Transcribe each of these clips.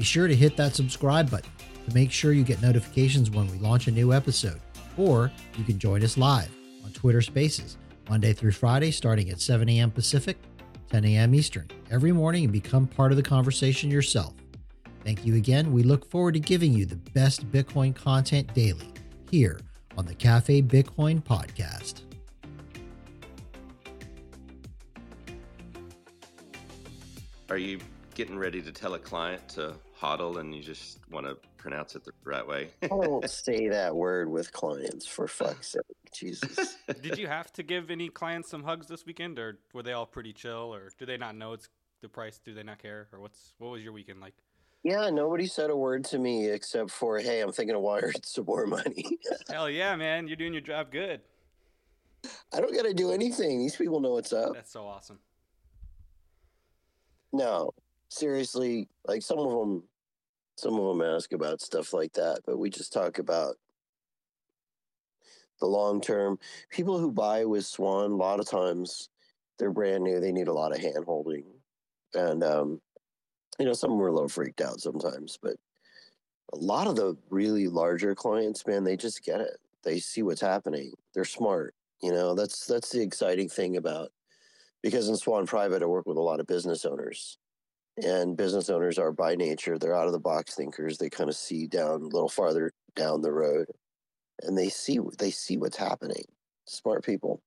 be sure to hit that subscribe button to make sure you get notifications when we launch a new episode, or you can join us live on Twitter Spaces Monday through Friday starting at 7 a.m. Pacific, 10 a.m. Eastern every morning and become part of the conversation yourself. Thank you again. We look forward to giving you the best Bitcoin content daily here on the Cafe Bitcoin podcast. Are you getting ready to tell a client to hodl and you just want to pronounce it the right way? I don't say that word with clients for fuck's sake. Jesus. Did you have to give any clients some hugs this weekend, or were they all pretty chill, or do they not know it's the price? Do they not care, or what's what was your weekend like? Yeah, nobody said a word to me except for, hey, I'm thinking of wiring some more money. Hell yeah, man, you're doing your job good. I don't got to do anything. These people know what's up. That's so awesome. No, seriously, like some of them, some of them ask about stuff like that, but we just talk about the long term. People who buy with Swan, a lot of times they're brand new. They need a lot of hand holding. And, um, you know, some were a little freaked out sometimes, but a lot of the really larger clients, man, they just get it. They see what's happening. They're smart. You know, that's that's the exciting thing about because in Swan Private, I work with a lot of business owners, and business owners are by nature they're out of the box thinkers. They kind of see down a little farther down the road, and they see they see what's happening. Smart people.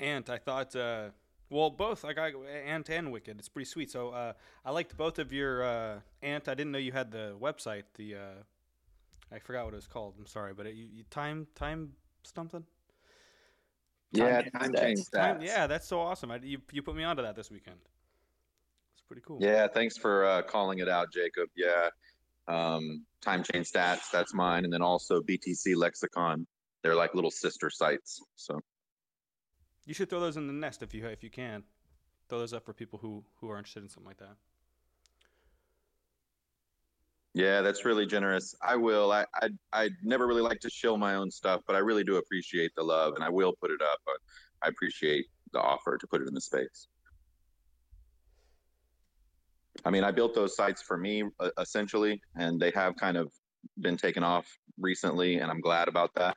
And I thought, uh, well, both like I Ant and Wicked. It's pretty sweet. So uh, I liked both of your uh, Ant. I didn't know you had the website. The uh, I forgot what it was called. I'm sorry, but it, you, you time time something. Yeah, Time time change Time, yeah, that's so awesome. I, you you put me onto that this weekend. Pretty cool. Yeah, thanks for uh, calling it out, Jacob. Yeah, um, Timechain Stats. That's mine, and then also BTC Lexicon. They're like little sister sites. So You should throw those in the nest if you if you can. Throw those up for people who who are interested in something like that. yeah, that's really generous. I will. I I I never really like to shill my own stuff, but I really do appreciate the love, and I will put it up. But I appreciate the offer to put it in the space. I mean, I built those sites for me uh, essentially, and they have kind of been taken off recently, and I'm glad about that.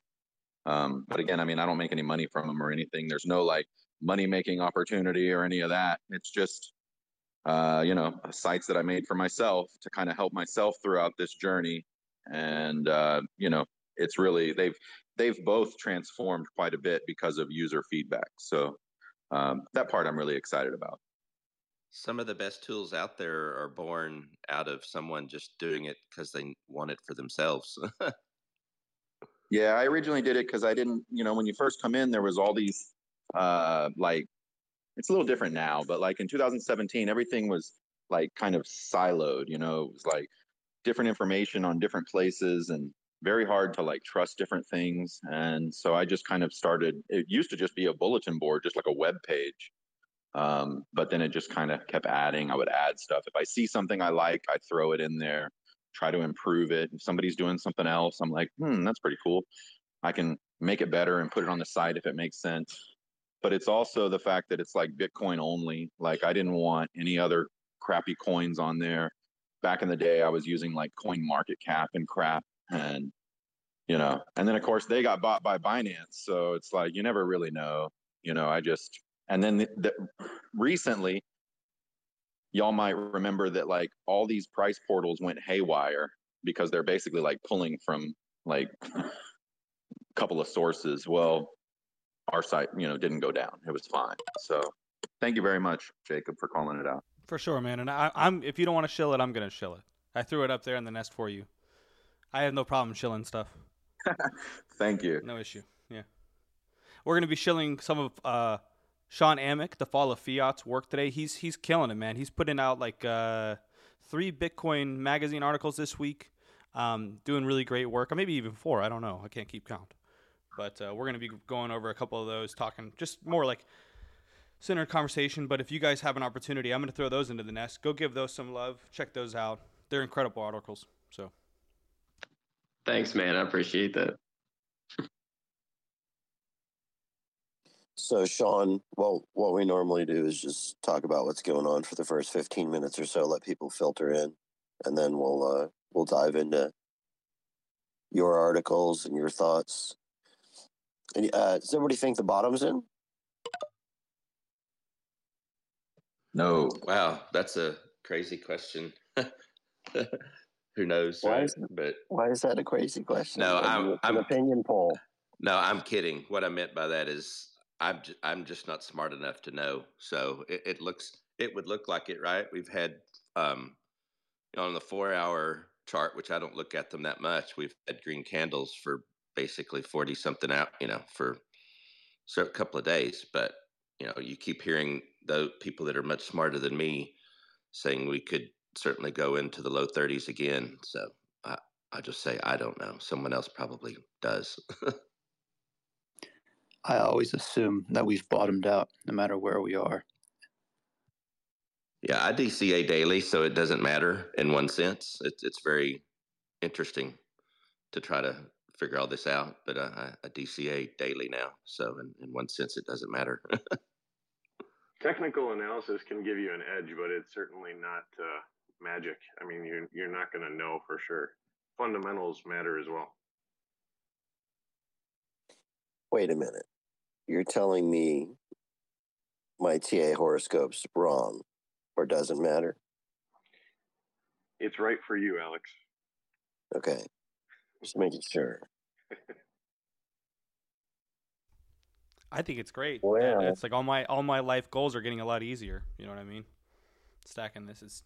Um, but again, I mean, I don't make any money from them or anything. There's no like money making opportunity or any of that. It's just, uh, you know, sites that I made for myself to kind of help myself throughout this journey. And, uh, you know, it's really, they've, they've both transformed quite a bit because of user feedback. So um, that part I'm really excited about. Some of the best tools out there are born out of someone just doing it because they want it for themselves. Yeah, I originally did it because I didn't, you know, when you first come in, there was all these, uh, like, it's a little different now, but like in 2017, everything was like kind of siloed, you know, it was like different information on different places and very hard to like trust different things. And so I just kind of started, it used to just be a bulletin board, just like a web page. Um, but then it just kind of kept adding. I would add stuff. If I see something I like, I throw it in there try to improve it. If somebody's doing something else, I'm like, hmm, that's pretty cool. I can make it better and put it on the site if it makes sense. But it's also the fact that it's like Bitcoin only. Like I didn't want any other crappy coins on there. Back in the day, I was using like Coin Market Cap and crap, and you know, and then of course they got bought by Binance, so it's like you never really know. You know, I just and then the, the, recently y'all might remember that like all these price portals went haywire because they're basically like pulling from like a couple of sources. Well, our site, you know, didn't go down. It was fine. So thank you very much, Jacob, for calling it out. For sure, man. And I, I'm if you don't want to shill it, I'm gonna shill it. I threw it up there in the nest for you. I have no problem shilling stuff. Thank you. No issue. Yeah. We're gonna be shilling some of uh, Shawn Amick, the Fall of Fiat's work today. He's he's killing it, man. He's putting out like uh, three Bitcoin magazine articles this week. Um, doing really great work, or maybe even four. I don't know. I can't keep count. But uh, we're to be going over a couple of those, talking just more like centered conversation. But if you guys have an opportunity, I'm to throw those into the nest. Go give those some love. Check those out. They're incredible articles. So, thanks, man. I appreciate that. So, Shawn, well, what we normally do is just talk about what's going on for the first 15 minutes or so, let people filter in, and then we'll uh, we'll dive into your articles and your thoughts. And, uh, does everybody think the bottom's in? No. Wow, that's a crazy question. Who knows, Why right? is But Why is that a crazy question? No, I'm- it's an I'm- opinion poll. no, I'm kidding. What I meant by that is I'm j- I'm just not smart enough to know. So it, it looks it would look like it, right? We've had um on the four hour chart, which I don't look at them that much. We've had green candles for basically forty something out, you know, for so a couple of days. But you know, you keep hearing the people that are much smarter than me saying we could certainly go into the low 30s again. So I, I just say I don't know. Someone else probably does. I always assume that we've bottomed out no matter where we are. yeah, I DCA daily, so it doesn't matter in one sense. It's it's very interesting to try to figure all this out, but uh, I, I DCA daily now, so in, in one sense, it doesn't matter. technical analysis can give you an edge, but it's certainly not uh, magic. I mean, you're you're not going to know for sure. Fundamentals matter as well. Wait a minute. You're telling me my TA horoscope's wrong or doesn't matter? It's right for you, Alex. Okay. Just making sure. I think it's great. Well- it's like all my all my life goals are getting a lot easier. You know what I mean? Stacking this is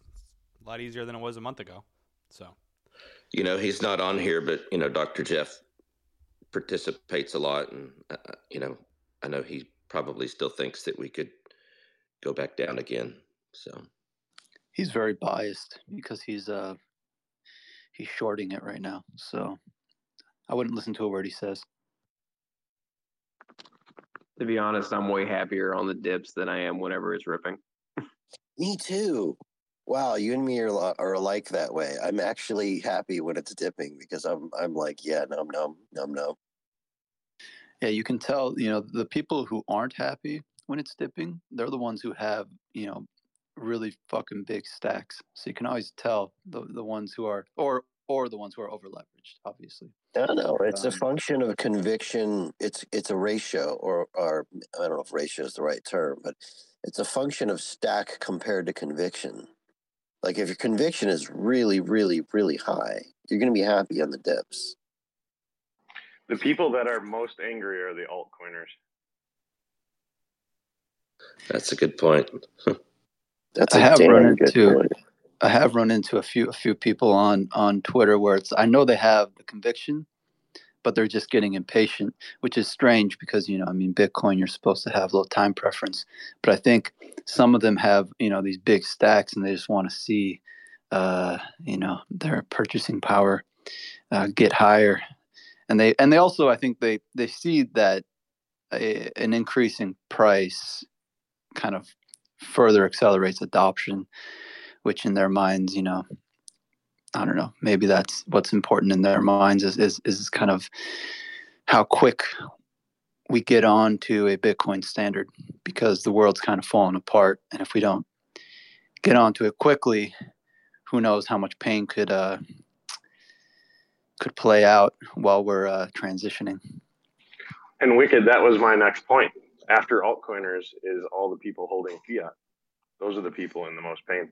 a lot easier than it was a month ago. So you know, he's not on here, but you know, Dr. Jeff participates a lot, and uh, you know, I know he probably still thinks that we could go back down again. So He's very biased because he's uh he's shorting it right now. So I wouldn't listen to a word he says. To be honest, I'm way happier on the dips than I am whenever it's ripping. Me too. Wow, you and me are, are alike that way. I'm actually happy when it's dipping because I'm I'm like, yeah, num num num num. Yeah, you can tell, you know, the people who aren't happy when it's dipping, they're the ones who have, you know, really fucking big stacks. So you can always tell the the ones who are or or the ones who are over leveraged, obviously. No, no, it's a Um, function of conviction. It's it's a ratio, or or I don't know if ratio is the right term, but it's a function of stack compared to conviction. Like if your conviction is really, really, really high, you're going to be happy on the dips. The people that are most angry are the altcoiners. that's a good point. That's I a have run good into- point. I have run into a few a few people on on Twitter where it's I know they have the conviction, but they're just getting impatient, which is strange because you know I mean Bitcoin you're supposed to have low time preference, but I think some of them have you know these big stacks and they just want to see uh, you know their purchasing power uh, get higher, and they and they also I think they they see that a, an increasing price kind of further accelerates adoption which in their minds, you know, I don't know, maybe that's what's important in their minds is is, is kind of how quick we get on to a Bitcoin standard because the world's kind of falling apart. And if we don't get onto it quickly, who knows how much pain could uh could play out while we're uh, transitioning. And wicked, that was my next point. After altcoiners is all the people holding fiat. Those are the people in the most pain.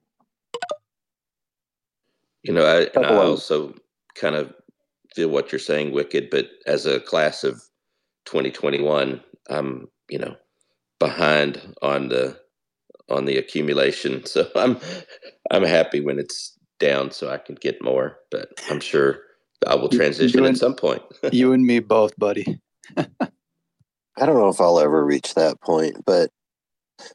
You know, I, and I also kind of feel what you're saying, Wicked, but as a class of 2021, I'm, you know, behind on the on the accumulation. So I'm I'm happy when it's down so I can get more, but I'm sure I will transition you at some point. you and me both, buddy. I don't know if I'll ever reach that point, but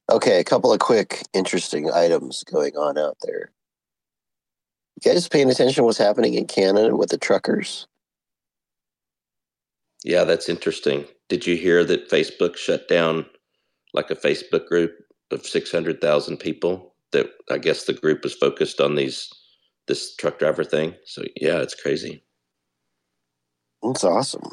okay, a couple of quick, interesting items going on out there. You guys paying attention to what's happening in Canada with the truckers? Yeah, that's interesting. Did you hear that Facebook shut down like a Facebook group of 600,000 people that I guess the group was focused on these this truck driver thing. So yeah, it's crazy. That's awesome.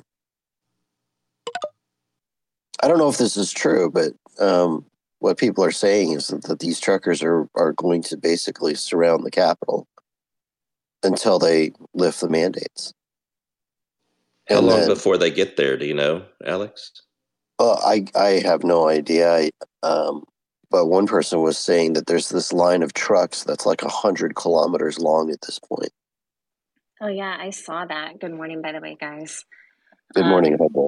I don't know if this is true, but um, what people are saying is that, that these truckers are, are going to basically surround the Capitol until they lift the mandates. How And long then- before they get there? Do you know, Alex? Well, I I have no idea. I, um, but one person was saying that there's this line of trucks that's like a hundred kilometers long at this point. Oh yeah, I saw that. Good morning, by the way, guys. Good morning, Um.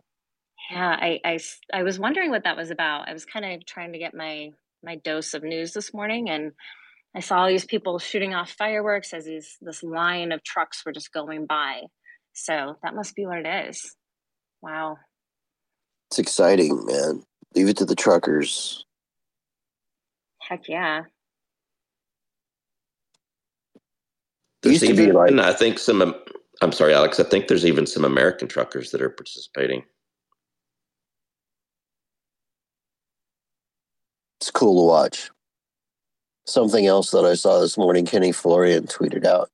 Yeah, I was wondering what that was about. I was kind of trying to get my my dose of news this morning, and I saw all these people shooting off fireworks as these this line of trucks were just going by. So that must be what it is. Wow. It's exciting, man. Leave it to the truckers. Heck yeah. There's used to be even, like- I think some. I'm sorry, Alex. I think there's even some American truckers that are participating. It's cool to watch. Something else that I saw this morning, Kenny Florian tweeted out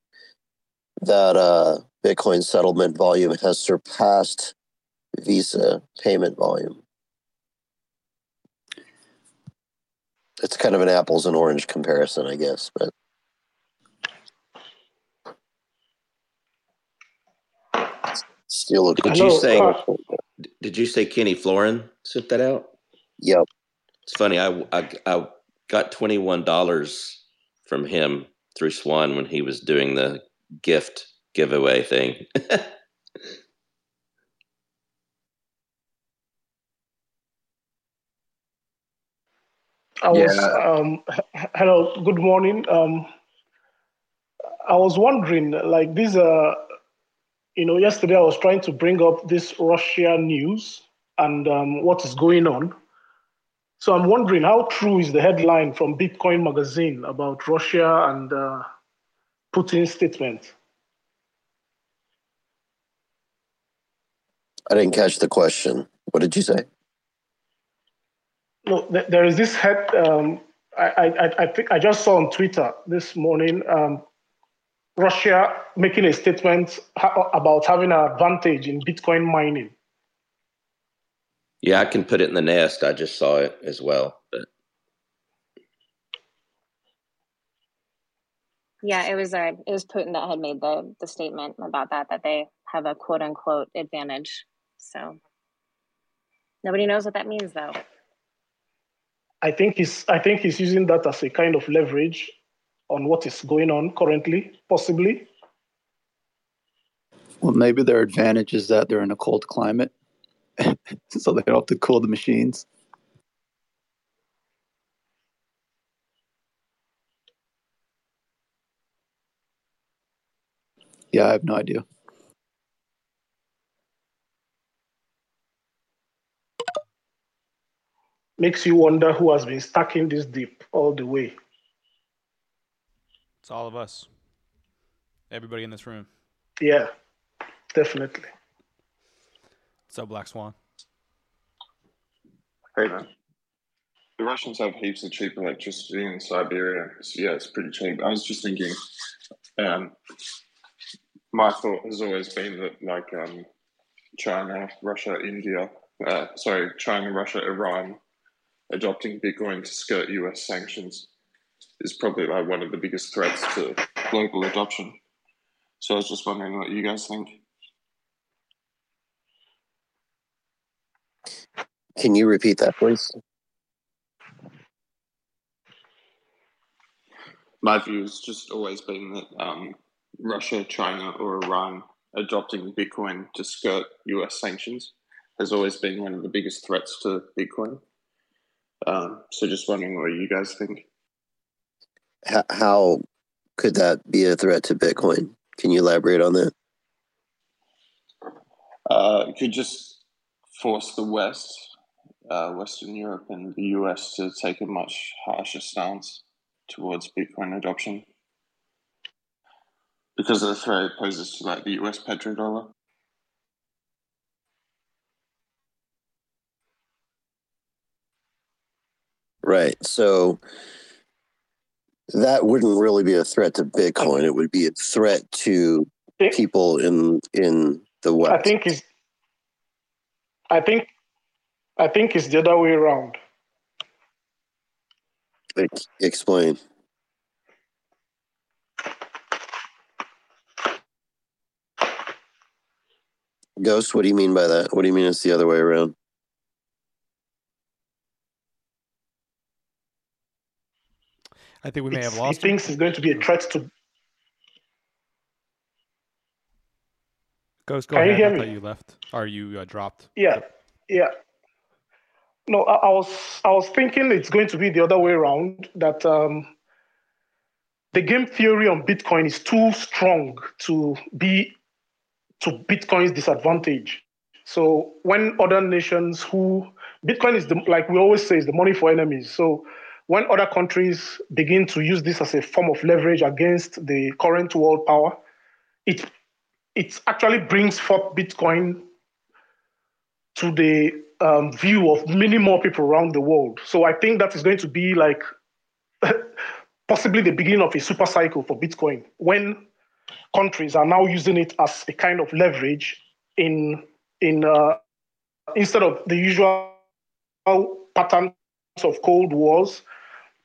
that uh, Bitcoin settlement volume has surpassed Visa payment volume. It's kind of an apples and orange comparison, I guess, but still a Did cool- you say? Did you say Kenny Florian sent that out? Yep. It's funny. I I, I got twenty one dollars from him through Swan when he was doing the gift giveaway thing. I was Yeah. um, hello, good morning. Um, I was wondering, like these uh, you know, yesterday I was trying to bring up this Russia news and um, what is going on. So I'm wondering, how true is the headline from Bitcoin Magazine about Russia and uh, Putin's statement? I didn't catch the question. What did you say? No, th- there is this head. Um, I, I, I think I just saw on Twitter this morning. Um, Russia making a statement ha- about having an advantage in Bitcoin mining. yeah, I can put it in the nest. I just saw it as well. But Yeah, it was uh, it was Putin that had made the the statement about that that they have a quote unquote advantage. So nobody knows what that means though. I think he's I think he's using that as a kind of leverage on what is going on currently, possibly. Well, maybe their advantage is that they're in a cold climate, so they don't have to cool the machines. Yeah, I have no idea. Makes you wonder who has been stacking this deep all the way. It's all of us. Everybody in this room. Yeah, definitely. So Black Swan. Hey man. The Russians have heaps of cheap electricity in Siberia. So yeah, it's pretty cheap. I was just thinking, um, my thought has always been that like um, China, Russia, India, uh, sorry, China, Russia, Iran adopting Bitcoin to skirt US sanctions is probably like one of the biggest threats to global adoption. So I was just wondering what you guys think. Can you repeat that, please? My view has just always been that um, Russia, China, or Iran adopting Bitcoin to skirt US sanctions has always been one of the biggest threats to Bitcoin. Um, so just wondering what you guys think. H- how could that be a threat to Bitcoin? Can you elaborate on that? Uh, it could just force the West, uh, Western Europe, and the US to take a much harsher stance towards Bitcoin adoption. because of the threat it poses to like the US petrodollar. Right. So that wouldn't really be a threat to Bitcoin. It would be a threat to people in in the West. I think it's I think I think it's the other way around. Ex- Explain. Ghost, what do you mean by that? What do you mean it's the other way around? I think we may have lost. He thinks it's going to be a threat to. Ghost, go Can you hear I me? thought you left. Or you uh, dropped. Yeah, yeah. No, I, I was I was thinking it's going to be the other way around. That um, the game theory on Bitcoin is too strong to be to Bitcoin's disadvantage. So when other nations who Bitcoin is the like we always say is the money for enemies. So when other countries begin to use this as a form of leverage against the current world power, it it actually brings forth Bitcoin to the um, view of many more people around the world. So I think that is going to be like possibly the beginning of a super cycle for Bitcoin when countries are now using it as a kind of leverage in in uh, instead of the usual patterns of cold wars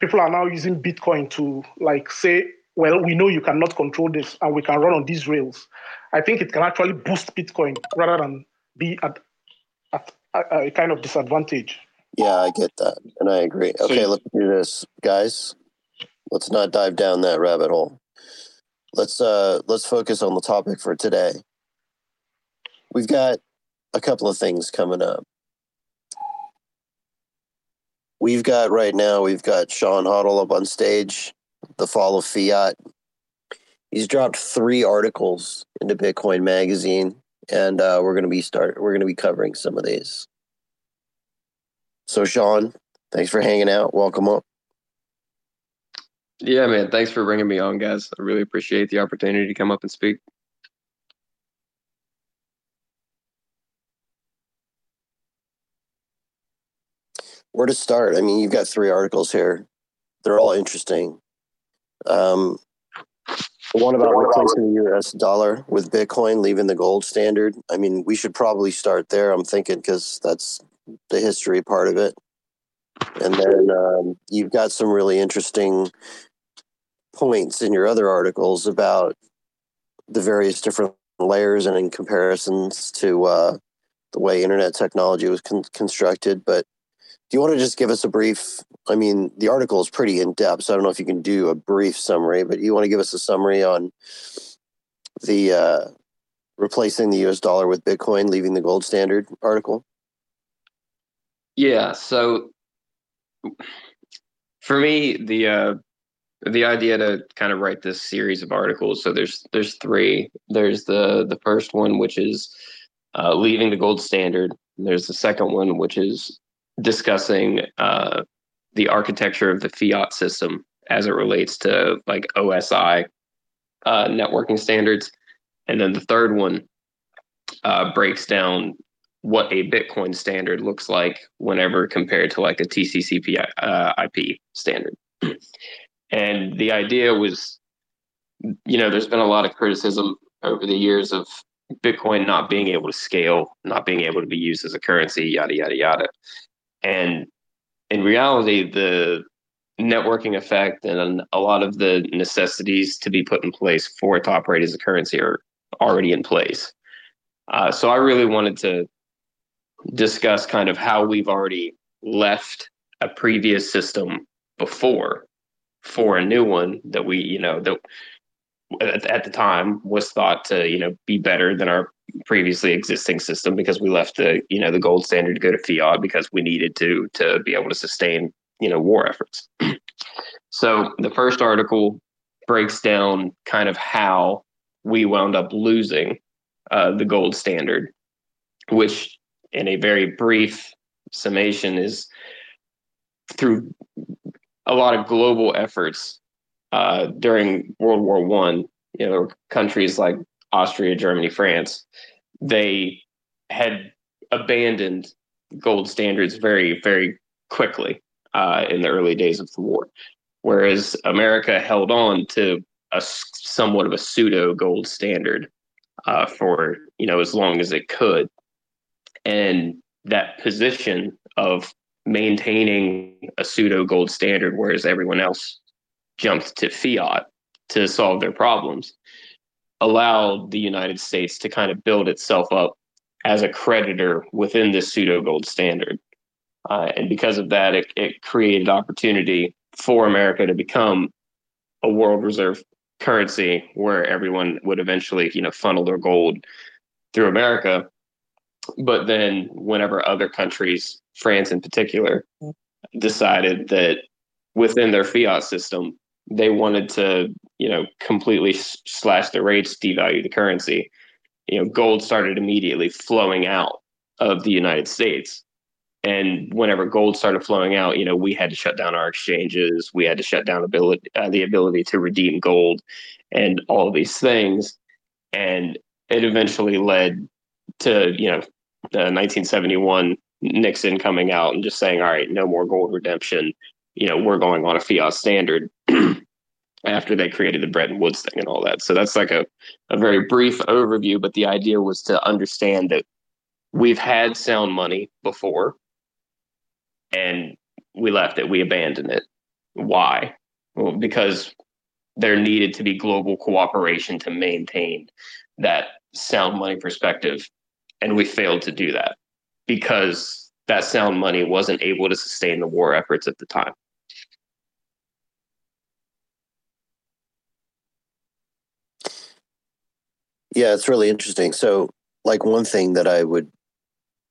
people are now using bitcoin to like say well we know you cannot control this and we can run on these rails i think it can actually boost bitcoin rather than be at, at a, a kind of disadvantage Yeah, I get that, and I agree. Okay, you- let's do this, guys. Let's not dive down that rabbit hole. Let's uh let's focus on the topic for today. We've got a couple of things coming up. We've got right now, we've got Shawn Hoddle up on stage, the fall of fiat. He's dropped three articles into Bitcoin Magazine, and uh, we're gonna be start. We're gonna be covering some of these. So, Shawn, thanks for hanging out. Welcome up. Yeah, man. Thanks for bringing me on, guys. I really appreciate the opportunity to come up and speak. Where to start? I mean, you've got three articles here. They're all interesting. Um, the one about replacing the US dollar with Bitcoin, leaving the gold standard. I mean, we should probably start there. I'm thinking because that's the history part of it. And then um, you've got some really interesting points in your other articles about the various different layers and in comparisons to uh, the way internet technology was con- constructed. But do you want to just give us a brief? I mean, the article is pretty in depth, so I don't know if you can do a brief summary, but you want to give us a summary on the uh, replacing the US dollar with Bitcoin, leaving the gold standard article? Yeah. So for me, the uh, the idea to kind of write this series of articles. So there's there's three. There's the the first one, which is uh, leaving the gold standard. There's the second one, which is discussing uh, the architecture of the fiat system as it relates to like OSI uh, networking standards, and then the third one uh, breaks down what a Bitcoin standard looks like whenever compared to like a TCP uh, IP standard. and the idea was, you know, there's been a lot of criticism over the years of Bitcoin not being able to scale, not being able to be used as a currency, yada, yada, yada. And in reality, the networking effect and a lot of the necessities to be put in place for it to operate as a currency are already in place. Uh, so I really wanted to discuss kind of how we've already left a previous system before for a new one that we, you know, that at, at the time was thought to, you know, be better than our previously existing system because we left the, you know, the gold standard to go to fiat because we needed to to be able to sustain, you know, war efforts. so the first article breaks down kind of how we wound up losing uh, the gold standard, which in a very brief summation is through a lot of global efforts uh, during World War One. you know countries like Austria, Germany, France, they had abandoned gold standards very very quickly uh, in the early days of the war, whereas America held on to a somewhat of a pseudo gold standard uh, for you know as long as it could, and that position of maintaining a pseudo gold standard, whereas everyone else jumped to fiat to solve their problems, allowed the United States to kind of build itself up as a creditor within this pseudo gold standard. Uh, and because of that, it, it created opportunity for America to become a world reserve currency where everyone would eventually, you know, funnel their gold through America. But then, whenever other countries, France in particular, decided that within their fiat system, they wanted to, you know, completely slash the rates, devalue the currency, you know, gold started immediately flowing out of the United States. And whenever gold started flowing out, you know, we had to shut down our exchanges. We had to shut down ability, uh, the ability to redeem gold and all these things. And it eventually led to, you know, the 1971 Nixon coming out and just saying, all right, no more gold redemption. You know, we're going on a fiat standard after they created the Bretton Woods thing and all that. So that's like a, a very brief overview. But the idea was to understand that we've had sound money before and we left it, we abandoned it. Why? Well, because there needed to be global cooperation to maintain that sound money perspective. And we failed to do that because that sound money wasn't able to sustain the war efforts at the time. Yeah, it's really interesting. So, like, one thing that I would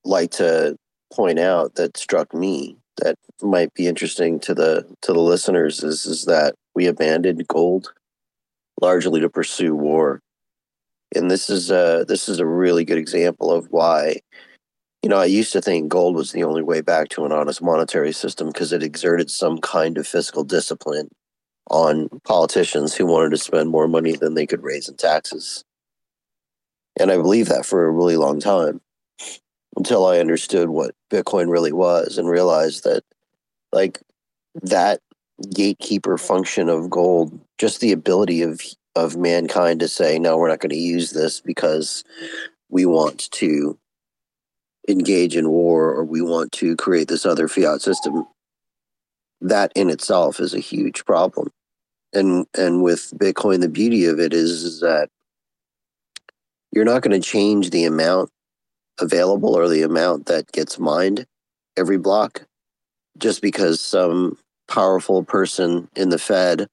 like to point out that struck me that might be interesting to the to the listeners is is that we abandoned gold largely to pursue war and this is a this is a really good example of why you know i used to think gold was the only way back to an honest monetary system because it exerted some kind of fiscal discipline on politicians who wanted to spend more money than they could raise in taxes and i believed that for a really long time until I understood what Bitcoin really was and realized that, like, that gatekeeper function of gold, just the ability of of mankind to say, no, we're not going to use this because we want to engage in war or we want to create this other fiat system. That in itself is a huge problem. And and with Bitcoin, the beauty of it is, is that you're not going to change the amount available or the amount that gets mined every block just because some powerful person in the Fed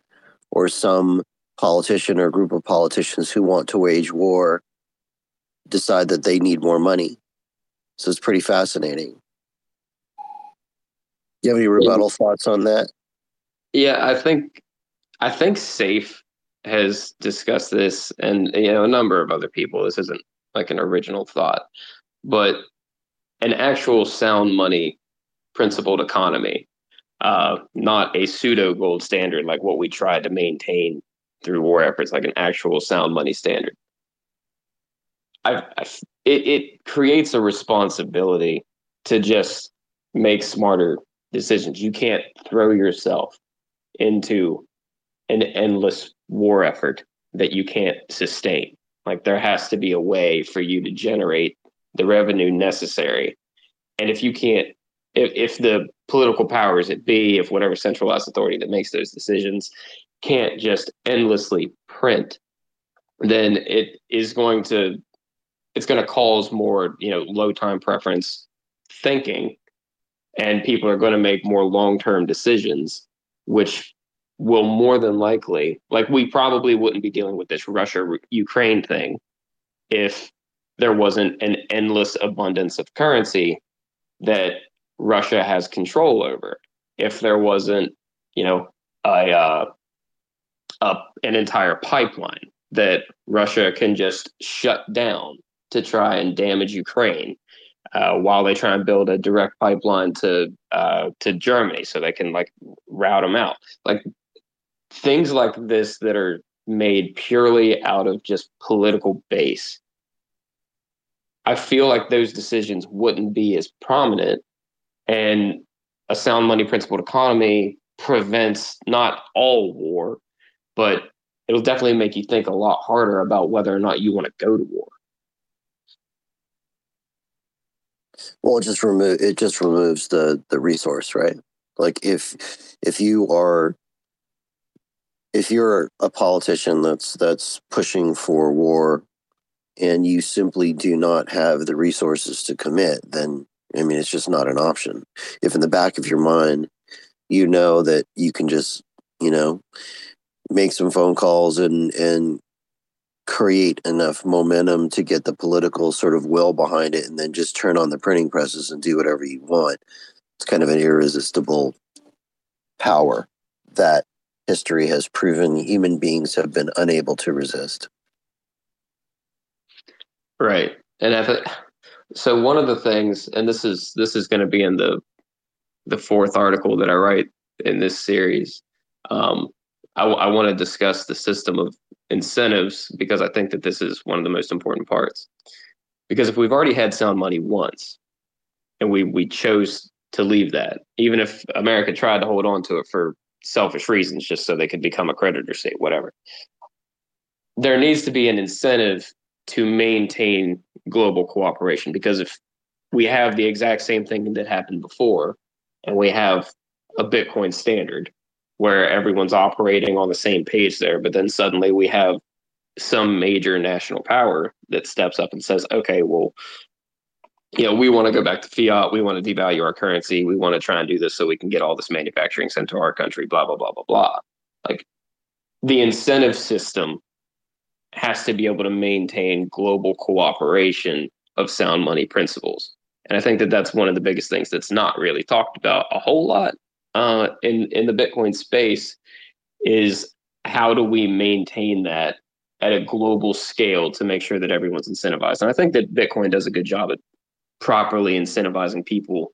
or some politician or group of politicians who want to wage war decide that they need more money. So it's pretty fascinating. Do you have any rebuttal yeah. thoughts on that? Yeah, I think I think Saif has discussed this and you know a number of other people. This isn't like an original thought but an actual sound money principled economy, uh, not a pseudo gold standard like what we tried to maintain through war efforts, like an actual sound money standard. I've, I've, it, it creates a responsibility to just make smarter decisions. You can't throw yourself into an endless war effort that you can't sustain. Like there has to be a way for you to generate the revenue necessary. And if you can't, if, if the political powers it be, if whatever centralized authority that makes those decisions can't just endlessly print, then it is going to it's going to cause more you know low time preference thinking and people are going to make more long-term decisions which will more than likely like we probably wouldn't be dealing with this russia ukraine thing if there wasn't an endless abundance of currency that Russia has control over. If there wasn't, you know, a, uh, a an entire pipeline that Russia can just shut down to try and damage Ukraine, uh, while they try and build a direct pipeline to uh, to Germany, so they can like route them out. Like things like this that are made purely out of just political base, I feel like those decisions wouldn't be as prominent. And a sound money principled economy prevents not all war, but it'll definitely make you think a lot harder about whether or not you want to go to war. Well, it just remove it just removes the the resource, right? Like if if you are if you're a politician that's that's pushing for war and you simply do not have the resources to commit, then I mean it's just not an option. If in the back of your mind you know that you can just, you know, make some phone calls and and create enough momentum to get the political sort of will behind it and then just turn on the printing presses and do whatever you want. It's kind of an irresistible power that history has proven human beings have been unable to resist. Right. And so one of the things and this is this is going to be in the the fourth article that I write in this series. Um, I, I want to discuss the system of incentives because I think that this is one of the most important parts. Because if we've already had sound money once, and we we chose to leave that, even if America tried to hold on to it for selfish reasons, just so they could become a creditor state, whatever. There needs to be an incentive to maintain global cooperation because if we have the exact same thing that happened before, and we have a Bitcoin standard where everyone's operating on the same page there. But then suddenly we have some major national power that steps up and says, okay, well, you know, we want to go back to fiat. We want to devalue our currency. We want to try and do this so we can get all this manufacturing sent to our country, blah, blah, blah, blah, blah. Like the incentive system has to be able to maintain global cooperation of sound money principles. And I think that that's one of the biggest things that's not really talked about a whole lot uh, in in the Bitcoin space is how do we maintain that at a global scale to make sure that everyone's incentivized. And I think that Bitcoin does a good job at properly incentivizing people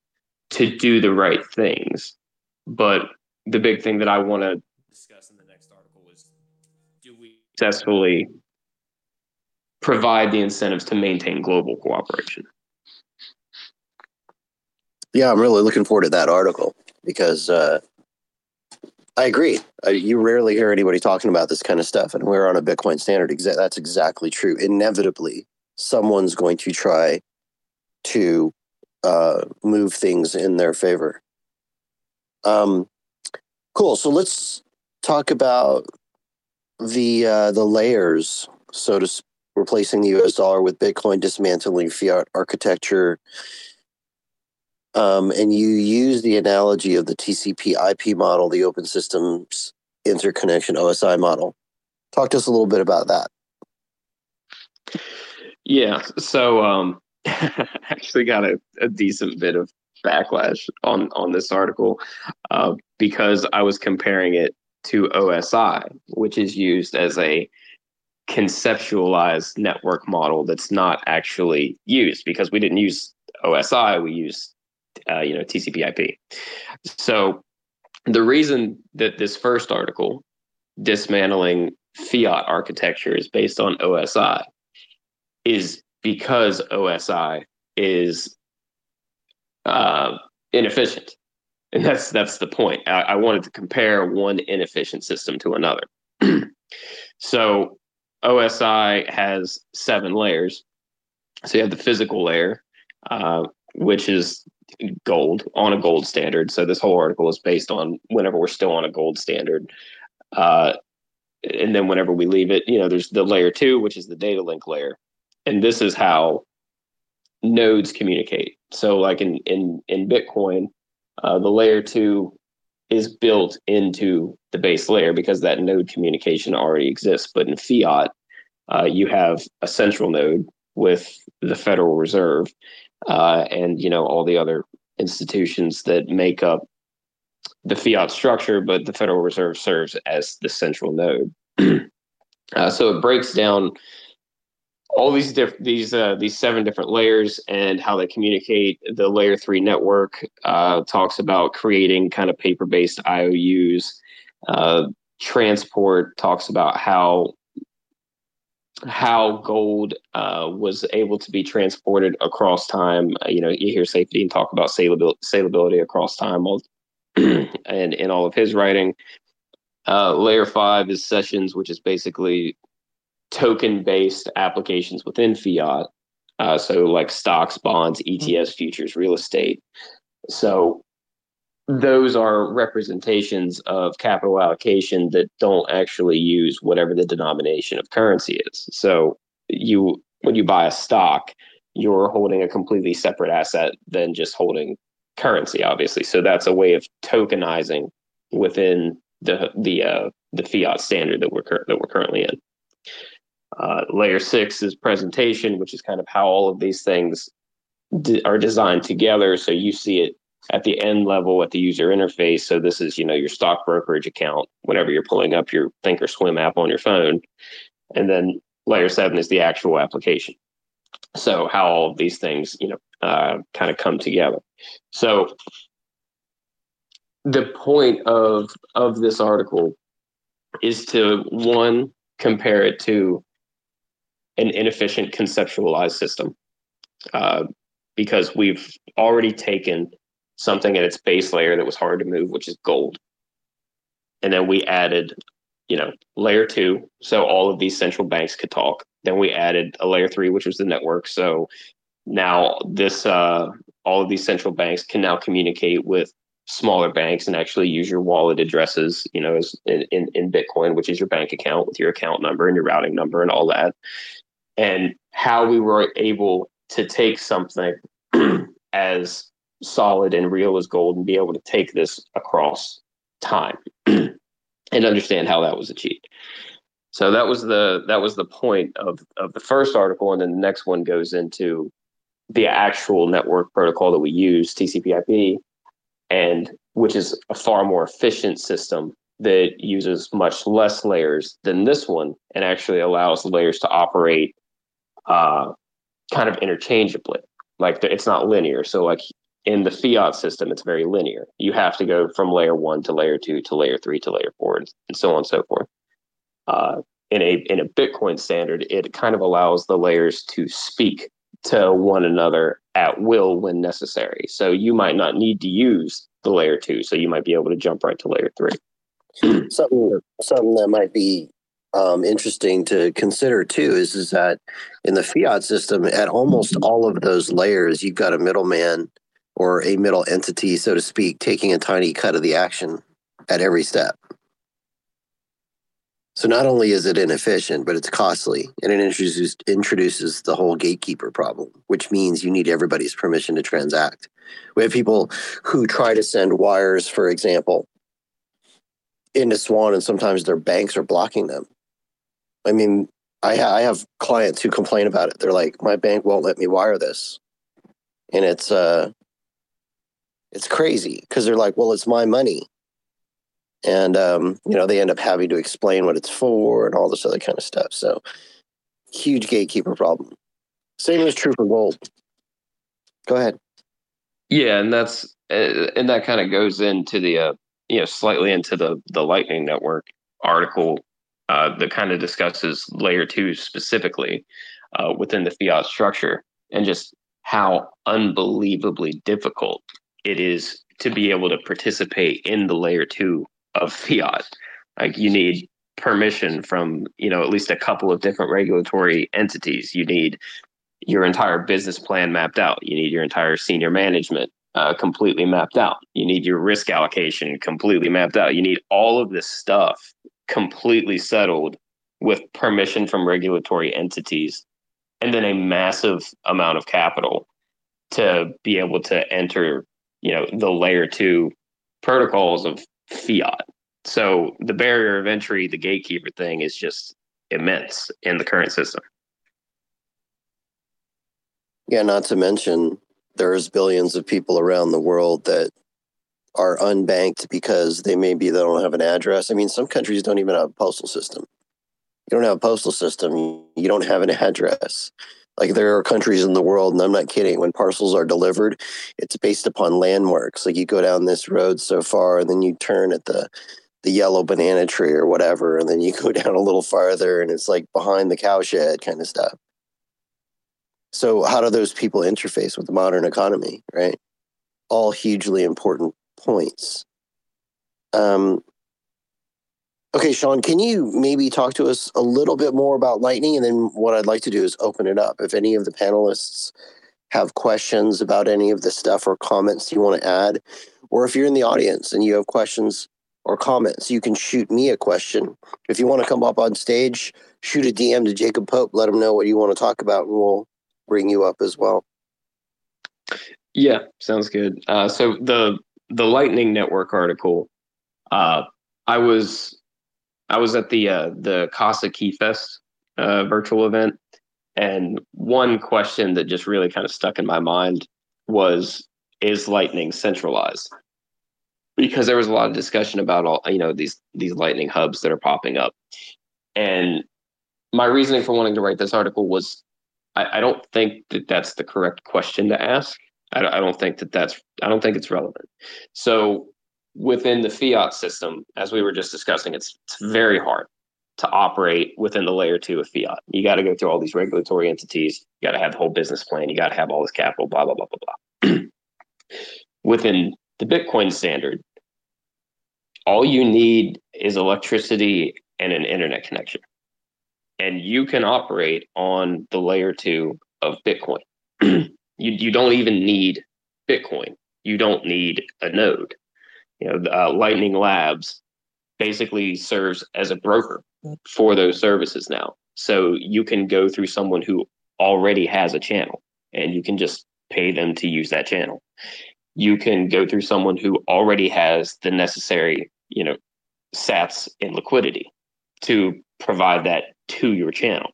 to do the right things. But the big thing that I want to discuss in the next article is do we successfully provide the incentives to maintain global cooperation? Yeah, I'm really looking forward to that article because uh, I agree. Uh, you rarely hear anybody talking about this kind of stuff, and we're on a Bitcoin standard. Exa- that's exactly true. Inevitably, someone's going to try to uh, move things in their favor. Um, cool. So let's talk about the uh, the layers. So to speak, replacing the U.S. dollar with Bitcoin, dismantling fiat architecture, um, and you use the analogy of the TCP IP model, the open systems interconnection OSI model. Talk to us a little bit about that. Yeah. So, um, actually got a, a, decent bit of backlash on, on this article uh, because I was comparing it to OSI, which is used as a conceptualized network model that's not actually used because we didn't use OSI, we used uh, you know TCP/IP. So the reason that this first article, dismantling fiat architecture, is based on OSI, is because OSI is uh, inefficient, and that's that's the point. I, I wanted to compare one inefficient system to another. so OSI has seven layers. So you have the physical layer, uh, which is gold on a gold standard. So this whole article is based on whenever we're still on a gold standard. Uh, and then whenever we leave it, you know, there's the layer two, which is the data link layer. And this is how nodes communicate. So like in in in Bitcoin, uh, the layer two is built into the base layer because that node communication already exists. But in fiat, uh, you have a central node with the Federal Reserve, uh, and you know all the other institutions that make up the fiat structure, but the Federal Reserve serves as the central node. uh, so it breaks down all these different these uh, these seven different layers and how they communicate. The layer three network uh, talks about creating kind of paper based IOUs. Uh, transport talks about how how gold uh, was able to be transported across time. Uh, you know, you hear Saifedean talk about salability, salability across time, and in all of his writing. Uh, layer five is sessions, which is basically token-based applications within fiat. Uh, so, like stocks, bonds, ETFs, futures, real estate. So, those are representations of capital allocation that don't actually use whatever the denomination of currency is. So you when you buy a stock, you're holding a completely separate asset than just holding currency, obviously. So that's a way of tokenizing within the the uh, the fiat standard that we're that we're currently in. Uh, layer six is presentation, which is kind of how all of these things are designed together. So you see it at the end level at the user interface. So this is, you know, your stock brokerage account whenever you're pulling up your Thinkorswim app on your phone. And then layer seven is the actual application. So how all of these things, you know, uh, kind of come together. So the point of of this article is to one compare it to an inefficient conceptualized system uh, because we've already taken something at its base layer that was hard to move, which is gold. And then we added, you know, layer two, so all of these central banks could talk. Then we added a layer three, which was the network. So now this, uh, all of these central banks can now communicate with smaller banks and actually use your wallet addresses, you know, in, in, in Bitcoin, which is your bank account with your account number and your routing number and all that. And how we were able to take something as solid and real as gold and be able to take this across time and understand how that was achieved. So that was the that was the point of of the first article, and then the next one goes into the actual network protocol that we use, TCP/IP, and which is a far more efficient system that uses much less layers than this one, and actually allows the layers to operate uh, kind of interchangeably. Like it's not linear. So like in the fiat system, it's very linear. You have to go from layer one to layer two to layer three to layer four, and, so on and so forth. Uh, in a in a Bitcoin standard, it kind of allows the layers to speak to one another at will when necessary. So you might not need to use the layer two, so you might be able to jump right to layer three. something something that might be um, interesting to consider too is is that in the fiat system, at almost all of those layers, you've got a middleman or a middle entity, so to speak, taking a tiny cut of the action at every step. So not only is it inefficient, but it's costly, and it introduces introduces the whole gatekeeper problem, which means you need everybody's permission to transact. We have people who try to send wires, for example, into Swan, and sometimes their banks are blocking them. I mean, I, I have clients who complain about it. They're like, "My bank won't let me wire this," and it's uh, it's crazy because they're like, well, it's my money. And, um, you know, they end up having to explain what it's for and all this other kind of stuff. So, huge gatekeeper problem. Same is true for gold. Go ahead. Yeah, and that's uh, and that kind of goes into the uh, you know slightly into the the Lightning Network article uh, that kind of discusses layer two specifically uh, within the fiat structure and just how unbelievably difficult it is to be able to participate in the layer two of fiat. Like you need permission from, you know, at least a couple of different regulatory entities. You need your entire business plan mapped out. You need your entire senior management uh, completely mapped out. You need your risk allocation completely mapped out. You need all of this stuff completely settled with permission from regulatory entities and then a massive amount of capital to be able to enter you know the layer two protocols of fiat. So the barrier of entry the gatekeeper thing is just immense in the current system. Yeah not to mention there's billions of people around the world that are unbanked because they maybe they don't have an address i mean some countries don't even have a postal system you don't have a postal system you don't have an address like there are countries in the world, and I'm not kidding, when parcels are delivered, it's based upon landmarks. Like you go down this road so far, and then you turn at the the yellow banana tree or whatever, and then you go down a little farther and it's like behind the cowshed kind of stuff. So, how do those people interface with the modern economy, right? All hugely important points. Um, okay, Shawn, can you maybe talk to us a little bit more about Lightning? And then what I'd like to do is open it up. If any of the panelists have questions about any of the stuff or comments you want to add, or if you're in the audience and you have questions or comments, you can shoot me a question. If you want to come up on stage, shoot a DM to Jacob Pope, let him know what you want to talk about, and we'll bring you up as well. Yeah, sounds good. Uh, so the the Lightning Network article, uh, I was I was at the uh, the Casa Keyfest uh, virtual event, and one question that just really kind of stuck in my mind was, "Is Lightning centralized?" Because there was a lot of discussion about all you know these these Lightning hubs that are popping up, and my reasoning for wanting to write this article was, I, I don't think that that's the correct question to ask. I, I don't think that that's I don't think it's relevant. So within the fiat system, as we were just discussing, it's, it's very hard to operate within the layer two of fiat. You got to go through all these regulatory entities. You got to have the whole business plan. You got to have all this capital, blah, blah, blah, blah, blah. within the Bitcoin standard, all you need is electricity and an internet connection. And you can operate on the layer two of Bitcoin. you, you don't even need Bitcoin. You don't need a node you know, uh, Lightning Labs basically serves as a broker for those services now. So you can go through someone who already has a channel and you can just pay them to use that channel. You can go through someone who already has the necessary, you know, sats and liquidity to provide that to your channel.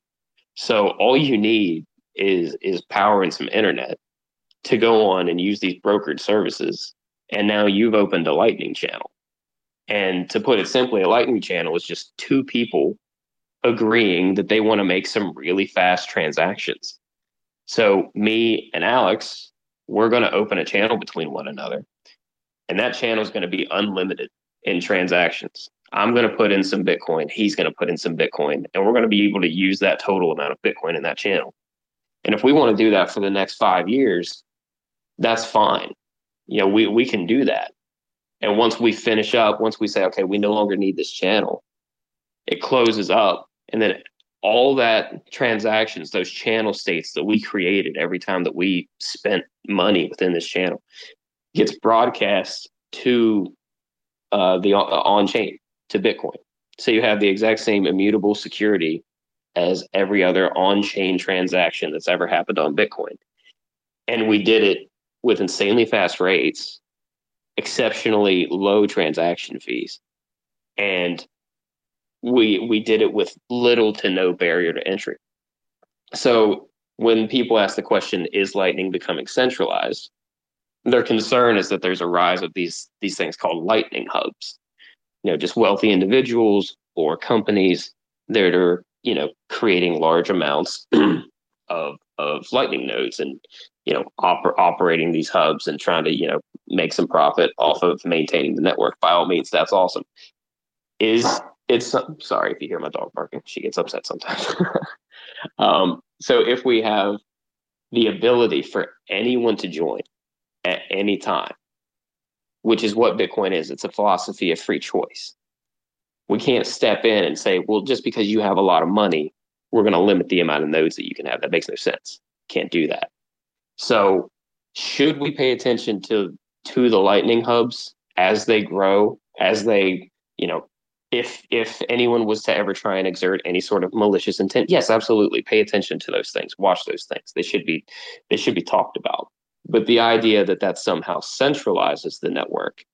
So all you need is is power and some internet to go on and use these brokered services. And now you've opened a lightning channel. And to put it simply a lightning channel is just two people agreeing that they want to make some really fast transactions. So me and alex we're going to open a channel between one another. And that channel is going to be unlimited in transactions. I'm going to put in some bitcoin. He's going to put in some bitcoin. And we're going to be able to use that total amount of bitcoin in that channel and if we want to do that for the next five years that's fine you know, we, we can do that. And once we finish up, once we say, okay, we no longer need this channel, it closes up. And then all that transactions, those channel states that we created every time that we spent money within this channel gets broadcast to uh, the on chain to Bitcoin. So you have the exact same immutable security as every other on chain transaction that's ever happened on Bitcoin. And we did it with insanely fast rates, exceptionally low transaction fees, and we we did it with little to no barrier to entry. So when people ask the question, is Lightning becoming centralized? Their concern is that there's a rise of these these things called Lightning hubs. You know, just wealthy individuals or companies that are you know creating large amounts of of Lightning nodes and you know oper- operating these hubs and trying to you know make some profit off of maintaining the network. By all means that's awesome. Is it's sorry if you hear my dog barking. She gets upset sometimes. Um, so if we have the ability for anyone to join at any time which is what bitcoin is it's a philosophy of free choice we can't step in and say well just because you have a lot of money we're going to limit the amount of nodes that you can have. That makes no sense. Can't do that. So, should we pay attention to to the lightning hubs as they grow, as they, you know, if if anyone was to ever try and exert any sort of malicious intent, yes, absolutely, pay attention to those things, watch those things. They should be they should be talked about. But the idea that that somehow centralizes the network,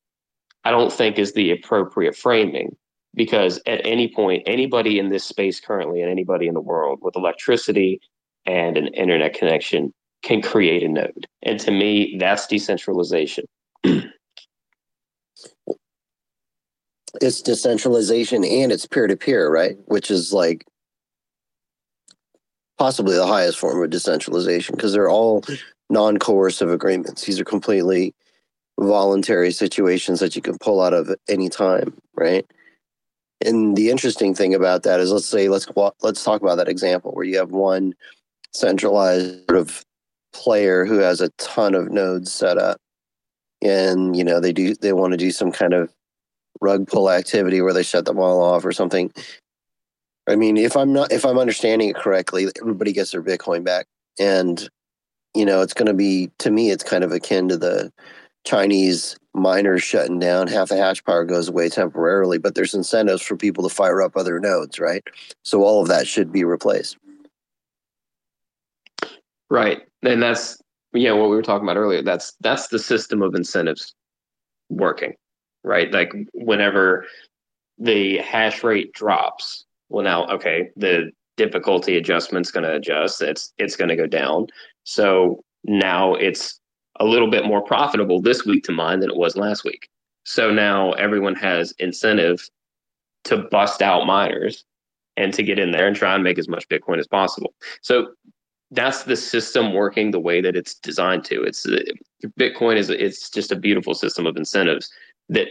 I don't think is the appropriate framing because at any point, anybody in this space currently and anybody in the world with electricity and an internet connection can create a node. And to me, that's decentralization. it's decentralization and it's peer to peer, right? Which is like possibly the highest form of decentralization because they're all non coercive agreements. These are completely voluntary situations that you can pull out of any time, right? And the interesting thing about that is, let's say, let's let's talk about that example where you have one centralized sort of player who has a ton of nodes set up, and you know they do they want to do some kind of rug pull activity where they shut them all off or something. I mean, if I'm not if I'm understanding it correctly, everybody gets their Bitcoin back, and you know it's going to be to me it's kind of akin to the Chinese miners shutting down, half the hash power goes away temporarily, but there's incentives for people to fire up other nodes, right? So all of that should be replaced. Right. And that's yeah, what we were talking about earlier. That's that's the system of incentives working. Right? Like whenever the hash rate drops, well now okay, the difficulty adjustment's going to adjust. It's it's going to go down. So now it's a little bit more profitable this week to mine than it was last week. So now everyone has incentive to bust out miners and to get in there and try and make as much Bitcoin as possible. So that's the system working the way that it's designed to. It's uh, Bitcoin is it's just a beautiful system of incentives that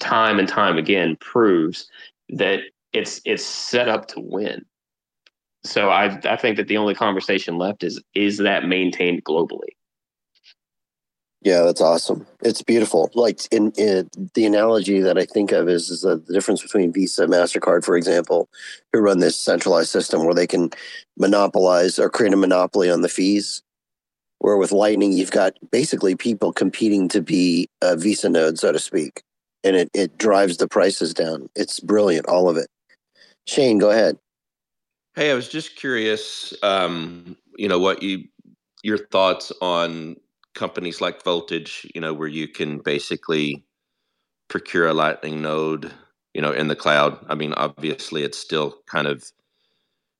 time and time again proves that it's it's set up to win. So I I think that the only conversation left is is that maintained globally. Yeah, that's awesome. It's beautiful. Like in, in the analogy that I think of is, is the, difference between Visa, Mastercard, for example, who run this centralized system where they can monopolize or create a monopoly on the fees. Where with Lightning, you've got basically people competing to be a Visa node, so to speak, and it it drives the prices down. It's brilliant, all of it. Shane, go ahead. Hey, I was just curious. Um, you know what you your thoughts on companies like Voltage, you know, where you can basically procure a Lightning node, you know, in the cloud. I mean, obviously, it's still kind of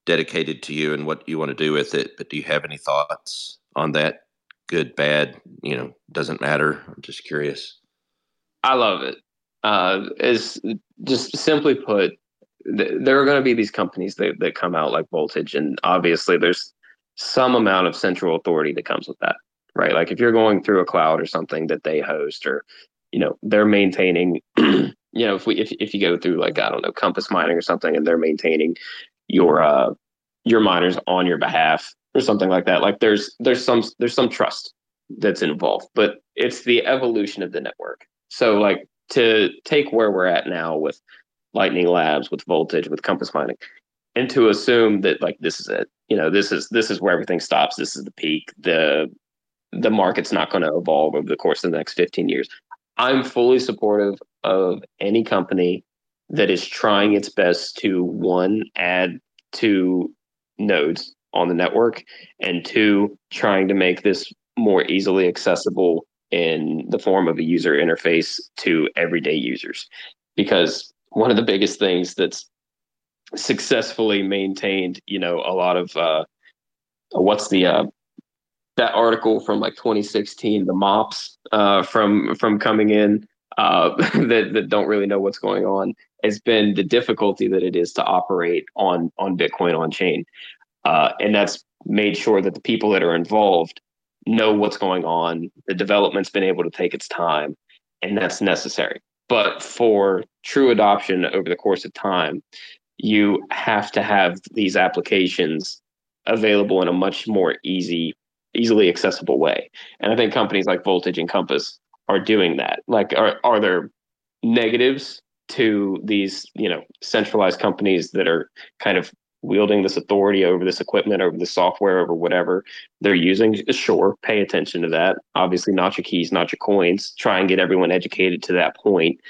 dedicated to you and what you want to do with it. But do you have any thoughts on that? Good, bad, you know, doesn't matter. I'm just curious. I love it. Uh, is just simply put, th- there are going to be these companies that, that come out like Voltage, and obviously, there's some amount of central authority that comes with that right? Like if you're going through a cloud or something that they host or, you know, they're maintaining, you know, if we, if, if you go through like, I don't know, compass mining or something and they're maintaining your, uh, your miners on your behalf or something like that. Like there's, there's some, there's some trust that's involved, but it's the evolution of the network. So like to take where we're at now with Lightning Labs, with Voltage, with Compass Mining, and to assume that like this is it, you know, this is this is where everything stops. This is the peak. The the market's not going to evolve over the course of the next 15 years. I'm fully supportive of any company that is trying its best to one, add to nodes on the network, and two, trying to make this more easily accessible in the form of a user interface to everyday users. Because one of the biggest things that's successfully maintained, you know, a lot of uh, what's the uh, that article from like 2016, the mops uh, from from coming in uh, that that don't really know what's going on, has been the difficulty that it is to operate on on Bitcoin on chain, uh, and that's made sure that the people that are involved know what's going on. The development's been able to take its time, and that's necessary. But for true adoption over the course of time, you have to have these applications available in a much more easy easily accessible way. And I think companies like Voltage and Compass are doing that. Like, are are there negatives to these, you know, centralized companies that are kind of wielding this authority over this equipment, over the software, over whatever they're using? Sure, pay attention to that. Obviously, not your keys, not your coins. Try and get everyone educated to that point.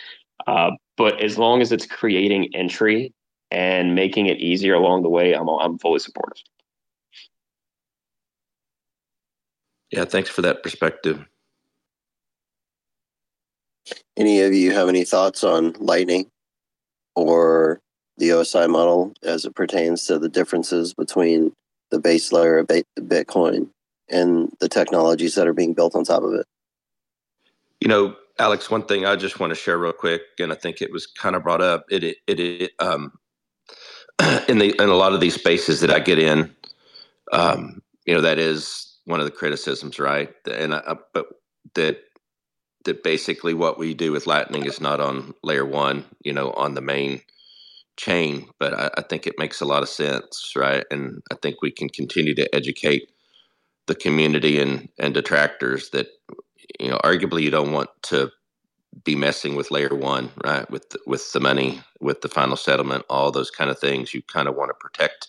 Uh, but as long as it's creating entry and making it easier along the way, I'm I'm fully supportive. Yeah, thanks for that perspective. Any of you have any thoughts on Lightning or the OSI model as it pertains to the differences between the base layer of Bitcoin and the technologies that are being built on top of it? You know, Alex, one thing I just want to share real quick, and I think it was kind of brought up. It it, it um, in the in a lot of these spaces that I get in, um, you know, that is one of the criticisms, right? And uh, but that that basically what we do with Lightning is not on layer one, you know, on the main chain, but I, I, think it makes a lot of sense, right? And I think we can continue to educate the community and and detractors that you know arguably you don't want to be messing with layer one, right? With with the money, with the final settlement, all those kind of things. You kind of want to protect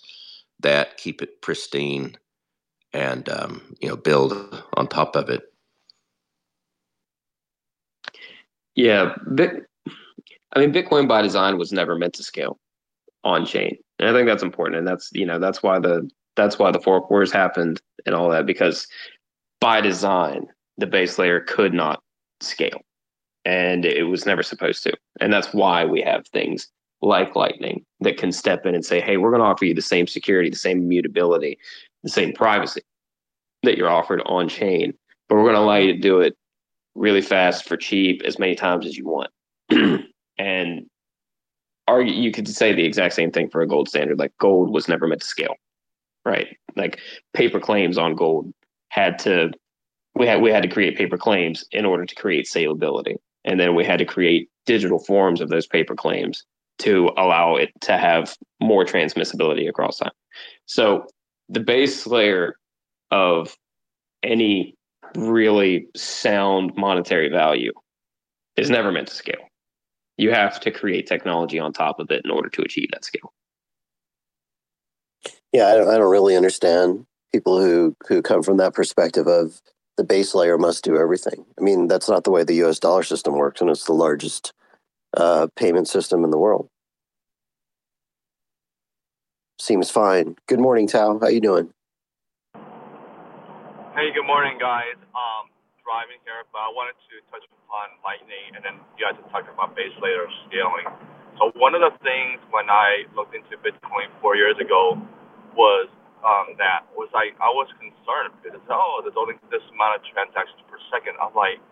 that, keep it pristine, and um, you know build on top of it. Yeah, I mean, Bitcoin by design was never meant to scale on chain, and I think that's important. And that's you know that's why the that's why the fork wars happened and all that because by design the base layer could not scale and it was never supposed to. And that's why we have things like Lightning that can step in and say, hey, we're going to offer you the same security, the same immutability, the same privacy that you're offered on chain, but we're going to allow you to do it really fast for cheap as many times as you want. and argue, you could say the exact same thing for a gold standard. Like gold was never meant to scale, right? Like paper claims on gold had to we had we had to create paper claims in order to create salability and then we had to create digital forms of those paper claims to allow it to have more transmissibility across time. So the base layer of any really sound monetary value is never meant to scale. You have to create technology on top of it in order to achieve that scale. Yeah, I don't, I don't really understand people who who come from that perspective of the base layer must do everything. I mean, that's not the way the U.S. dollar system works, and it's the largest uh, payment system in the world. Seems fine. Good morning, Tao. How you doing? Hey, good morning, guys. Um, driving here, but I wanted to touch upon Lightning, and then you guys are talking about base layer scaling. So one of the things when I looked into Bitcoin four years ago was um, that was like I was concerned because oh, there's only this amount of transactions per second. I'm like,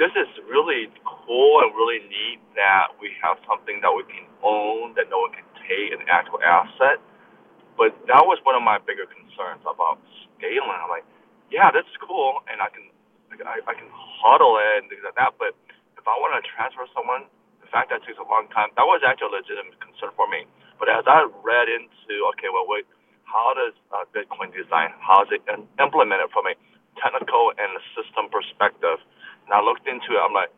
this is really cool and really neat that we have something that we can own that no one can take an actual asset. But that was one of my bigger concerns about scaling. I'm like, yeah, that's cool, and I can I, I can HODL it and things like that. But if I want to transfer someone, the fact that takes a long time, that was actually a legitimate concern for me. But as I read into, okay, well, wait, how does uh, Bitcoin design, how is it implemented from a technical and a system perspective. And I looked into it, I'm like,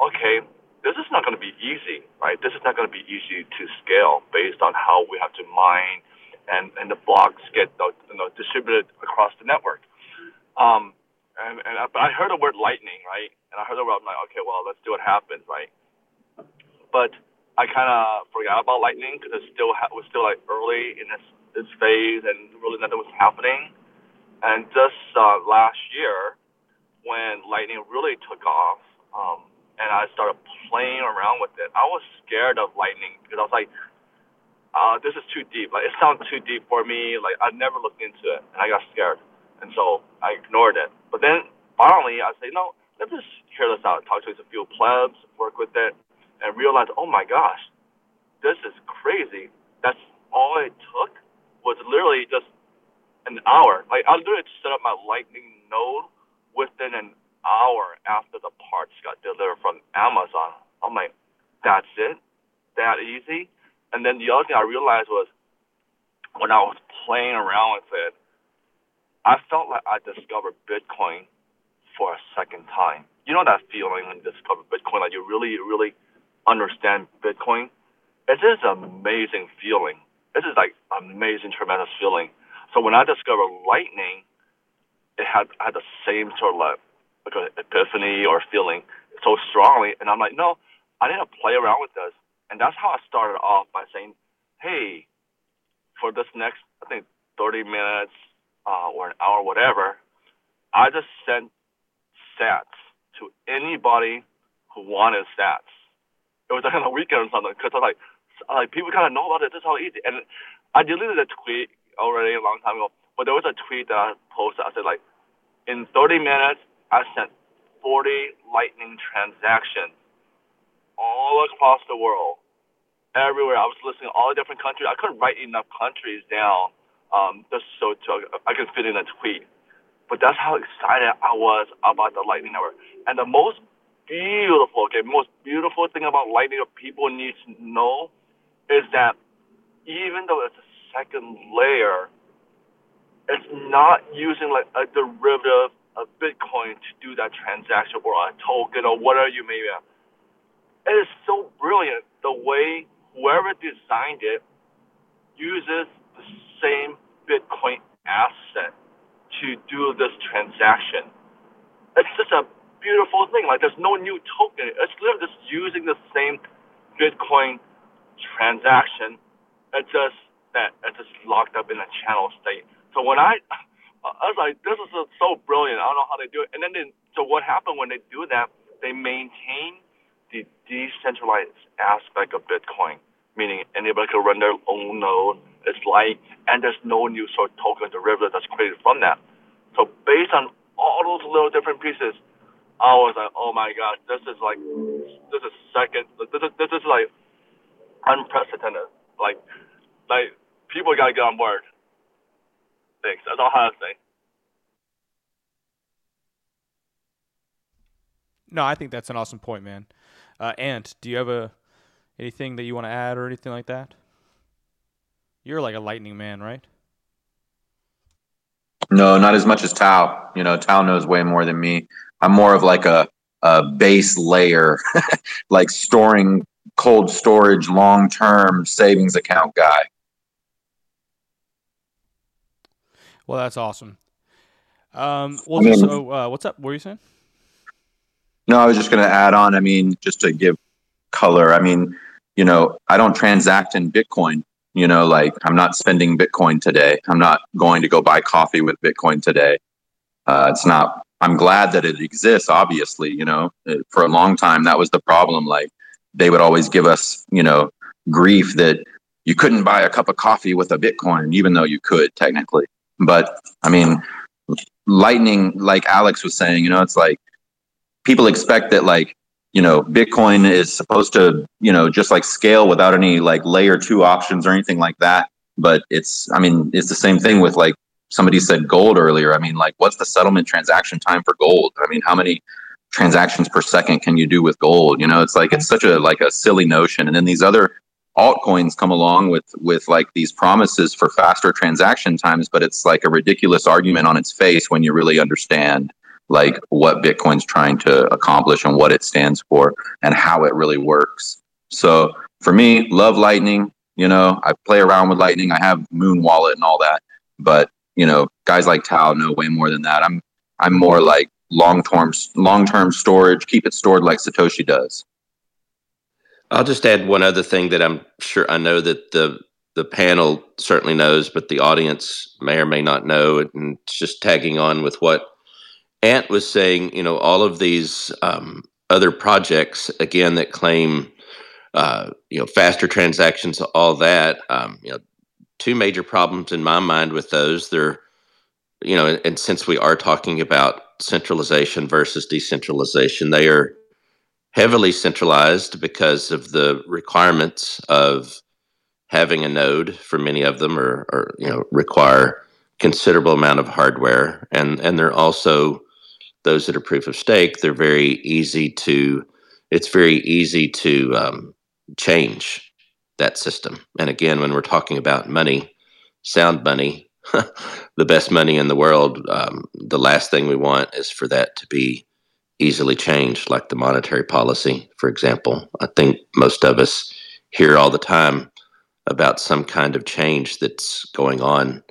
okay, this is not going to be easy, right? This is not going to be easy to scale based on how we have to mine and, and the blocks get you know, distributed across the network. Um, and, and I, I heard the word lightning, right? And I heard the word, I'm like, okay, well, let's do what happens, right? But I kind of forgot about lightning because it still ha- was still like early in this, its phase and really nothing was happening. And just uh, last year, when Lightning really took off, um, and I started playing around with it, I was scared of Lightning because I was like, uh, this is too deep. Like it sounds too deep for me. Like I never looked into it, and I got scared, and so I ignored it. But then finally, I say, no, let's just hear this out. Talk to a few plebs, work with it, and realize, oh my gosh, this is crazy. That's all it took was literally just an hour. Like I literally set up my Lightning node within an hour after the parts got delivered from Amazon. I'm like, that's it, that easy. And then the other thing I realized was when I was playing around with it, I felt like I discovered Bitcoin for a second time. You know that feeling when you discover Bitcoin, like you really, really understand Bitcoin. It's just an amazing feeling this is like amazing, tremendous feeling. So when I discovered lightning, it had had the same sort of like, like an epiphany or feeling so strongly, and I'm like, no, I need to play around with this, and that's how I started off by saying, hey, for this next, I think 30 minutes uh, or an hour, whatever, I just sent sats to anybody who wanted sats. It was like on a weekend or something because I was like, like people kind of know about it. This is how easy. And I deleted a tweet already a long time ago, but there was a tweet that I posted. I said like, in 30 minutes, I sent 40 Lightning transactions all across the world, everywhere. I was listening to all the different countries. I couldn't write enough countries down um, just so to, I could fit in a tweet. But that's how excited I was about the Lightning Network. And the most beautiful, okay, most beautiful thing about Lightning that people need to know is that even though it's a second layer, it's not using like a derivative of Bitcoin to do that transaction or a token or whatever you may have. It is so brilliant the way whoever designed it uses the same Bitcoin asset to do this transaction. It's just a beautiful thing. Like there's no new token. It's literally just using the same Bitcoin transaction. It's just that it's just locked up in a channel state. So when I, I was like, this is so brilliant. I don't know how they do it. And then, they, so what happened when they do that? They maintain the decentralized aspect of Bitcoin, meaning anybody can run their own node. It's light, and there's no new sort of token derivative that's created from that. So based on all those little different pieces, I was like, oh my god, this is like, this is second, this is this is like unprecedented. Like, like people gotta get on board. Thanks. That's all I have to say. No, I think that's an awesome point, man. Uh, Ant, do you have a anything that you want to add or anything like that? You're like a lightning man, right? No, not as much as Tao. You know, Tao knows way more than me. I'm more of like a, a base layer, like storing cold storage, long term savings account guy. Well, that's awesome. Um, well, I mean- so uh, what's up? What were you saying? No, I was just going to add on. I mean, just to give color. I mean, you know, I don't transact in Bitcoin. You know, like I'm not spending Bitcoin today. I'm not going to go buy coffee with Bitcoin today. Uh, it's not. I'm glad that it exists. Obviously, you know, Uh, for a long time that was the problem. Like they would always give us, you know, grief that you couldn't buy a cup of coffee with a Bitcoin, even though you could technically. But I mean, Lightning, like Alex was saying, you know, it's like people expect that like you know bitcoin is supposed to you know just like scale without any like layer two options or anything like that. But it's i mean it's the same thing with like somebody said gold earlier. I mean like what's the settlement transaction time for gold? I mean how many transactions per second can you do with gold? You know it's like it's such a like a silly notion. And then these other altcoins come along with with like these promises for faster transaction times but it's like a ridiculous argument on its face when you really understand like what Bitcoin's trying to accomplish and what it stands for and how it really works. So for me, love Lightning. You know, I play around with Lightning. I have Muun Wallet and all that, but you know, guys like Tao know way more than that. I'm I'm more like long term long term storage. Keep it stored like Satoshi does. I'll just add one other thing that I'm sure I know that the the panel certainly knows, but the audience may or may not know. And just tagging on with what Ant was saying. You know, all of these um, other projects again that claim uh, you know faster transactions, all that. Um, you know, two major problems in my mind with those. They're you know, and, and since we are talking about centralization versus decentralization, they are heavily centralized because of the requirements of having a node for many of them or, or you know require considerable amount of hardware. And and they're also those that are proof of stake they're very easy to it's very easy to um, change that system. And again when we're talking about money sound money the best money in the world um, the last thing we want is for that to be easily changed like the monetary policy for example i think most of us hear all the time about some kind of change that's going on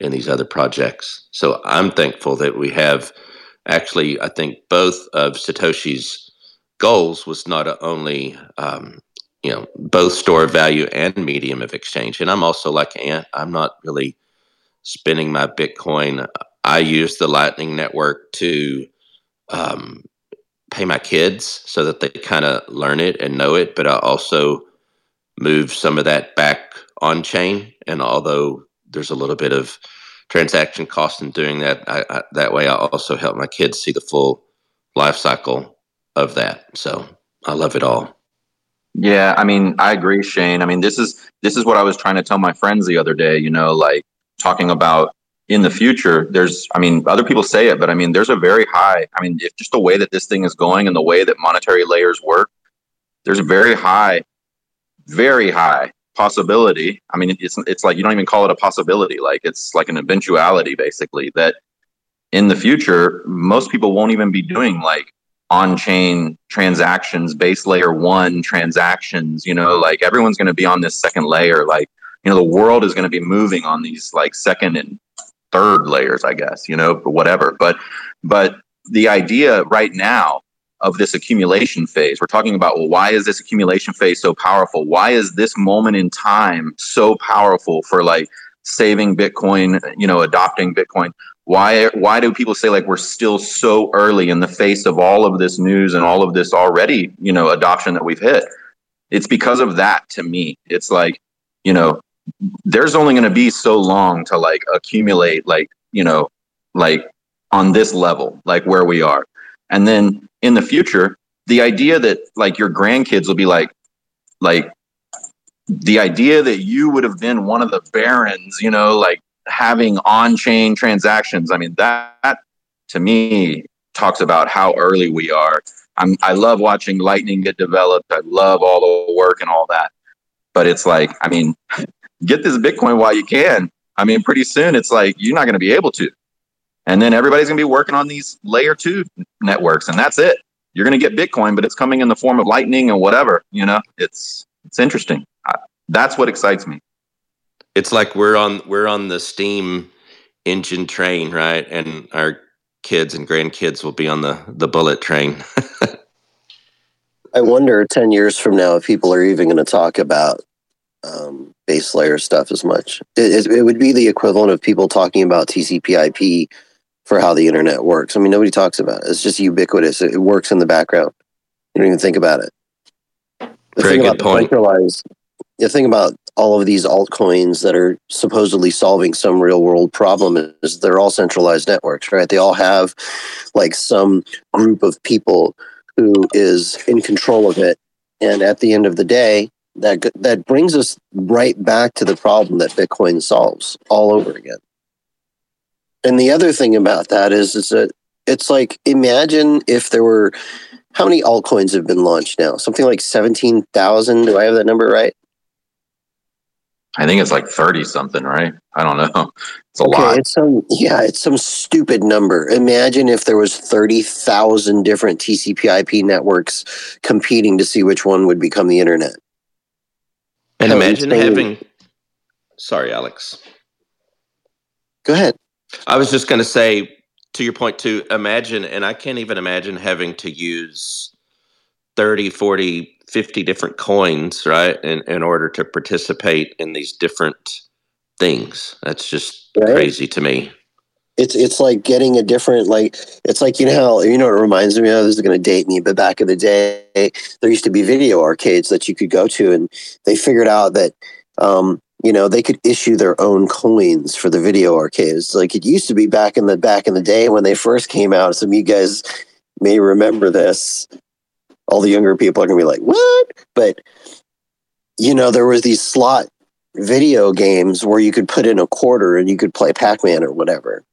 in these other projects. So I'm thankful that we have actually, I think both of Satoshi's goals was not only, um, you know, both store of value and medium of exchange. And I'm also like Ant, I'm not really spending my Bitcoin. I use the Lightning Network to um, pay my kids so that they kind of learn it and know it, but I also move some of that back on chain. And although there's a little bit of transaction cost in doing that, I, I, that way I also help my kids see the full life cycle of that. So I love it all. Yeah, I mean, I agree, Shane. I mean, this is this is what I was trying to tell my friends the other day. You know, like talking about in the future. There's, I mean, other people say it, but I mean, there's a very high. I mean, if just the way that this thing is going and the way that monetary layers work, there's a very high very high possibility. I mean, it's it's like you don't even call it a possibility. Like it's like an eventuality, basically. That in the future, most people won't even be doing like on-chain transactions, base layer one transactions. You know, like everyone's going to be on this second layer. Like you know, the world is going to be moving on these like second and third layers, I guess. You know, but whatever. But but the idea right now of this accumulation phase. We're talking about well, why is this accumulation phase so powerful? Why is this moment in time so powerful for like saving Bitcoin, you know, adopting Bitcoin? Why why do people say like we're still so early in the face of all of this news and all of this already, you know, adoption that we've hit? It's because of that to me. It's like, you know, there's only going to be so long to like accumulate like, you know, like on this level, like where we are. And then in the future, the idea that like your grandkids will be like, like the idea that you would have been one of the barons, you know, like having on-chain transactions. I mean, that to me talks about how early we are. I'm, I love watching Lightning get developed. I love all the work and all that. But it's like, I mean, get this Bitcoin while you can. I mean, pretty soon it's like you're not going to be able to. And then everybody's going to be working on these layer two networks, and that's it. You're going to get Bitcoin, but it's coming in the form of Lightning and whatever. You know, it's it's interesting. That's what excites me. It's like we're on we're on the steam engine train, right? And our kids and grandkids will be on the the bullet train. I wonder 10 years from now if people are even going to talk about um, base layer stuff as much. It, it, would be the equivalent of people talking about TCP IP for how the internet works. I mean, nobody talks about it. It's just ubiquitous. It, works in the background. You don't even think about it. The Very good point. The thing about all of these altcoins that are supposedly solving some real world problem is they're all centralized networks, right? They all have like some group of people who is in control of it. And at the end of the day, that that brings us right back to the problem that Bitcoin solves all over again. And the other thing about that is, is that it's like imagine if there were how many altcoins have been launched now? Something like seventeen thousand. Do I have that number right? I think it's like thirty something, right? I don't know. It's a okay, lot. It's some yeah, it's some stupid number. Imagine if there was thirty thousand different TCP/IP networks competing to see which one would become the internet. And How imagine having. Sorry, Alex. Go ahead. I was just going to say, to your point, to imagine, and I can't even imagine having to use 30, 40, 50 different coins, right, in, in order to participate in these different things. That's just right? crazy to me. It's it's like getting a different like it's like you know how you know it reminds me of? This is going to date me but back in the day there used to be video arcades that you could go to and they figured out that um, you know they could issue their own coins for the video arcades. Like it used to be back in the back in the day when they first came out some of you guys may remember this. All the younger people are going to be like what? But you know there was these slot video games where you could put in a quarter and you could play pac-man or whatever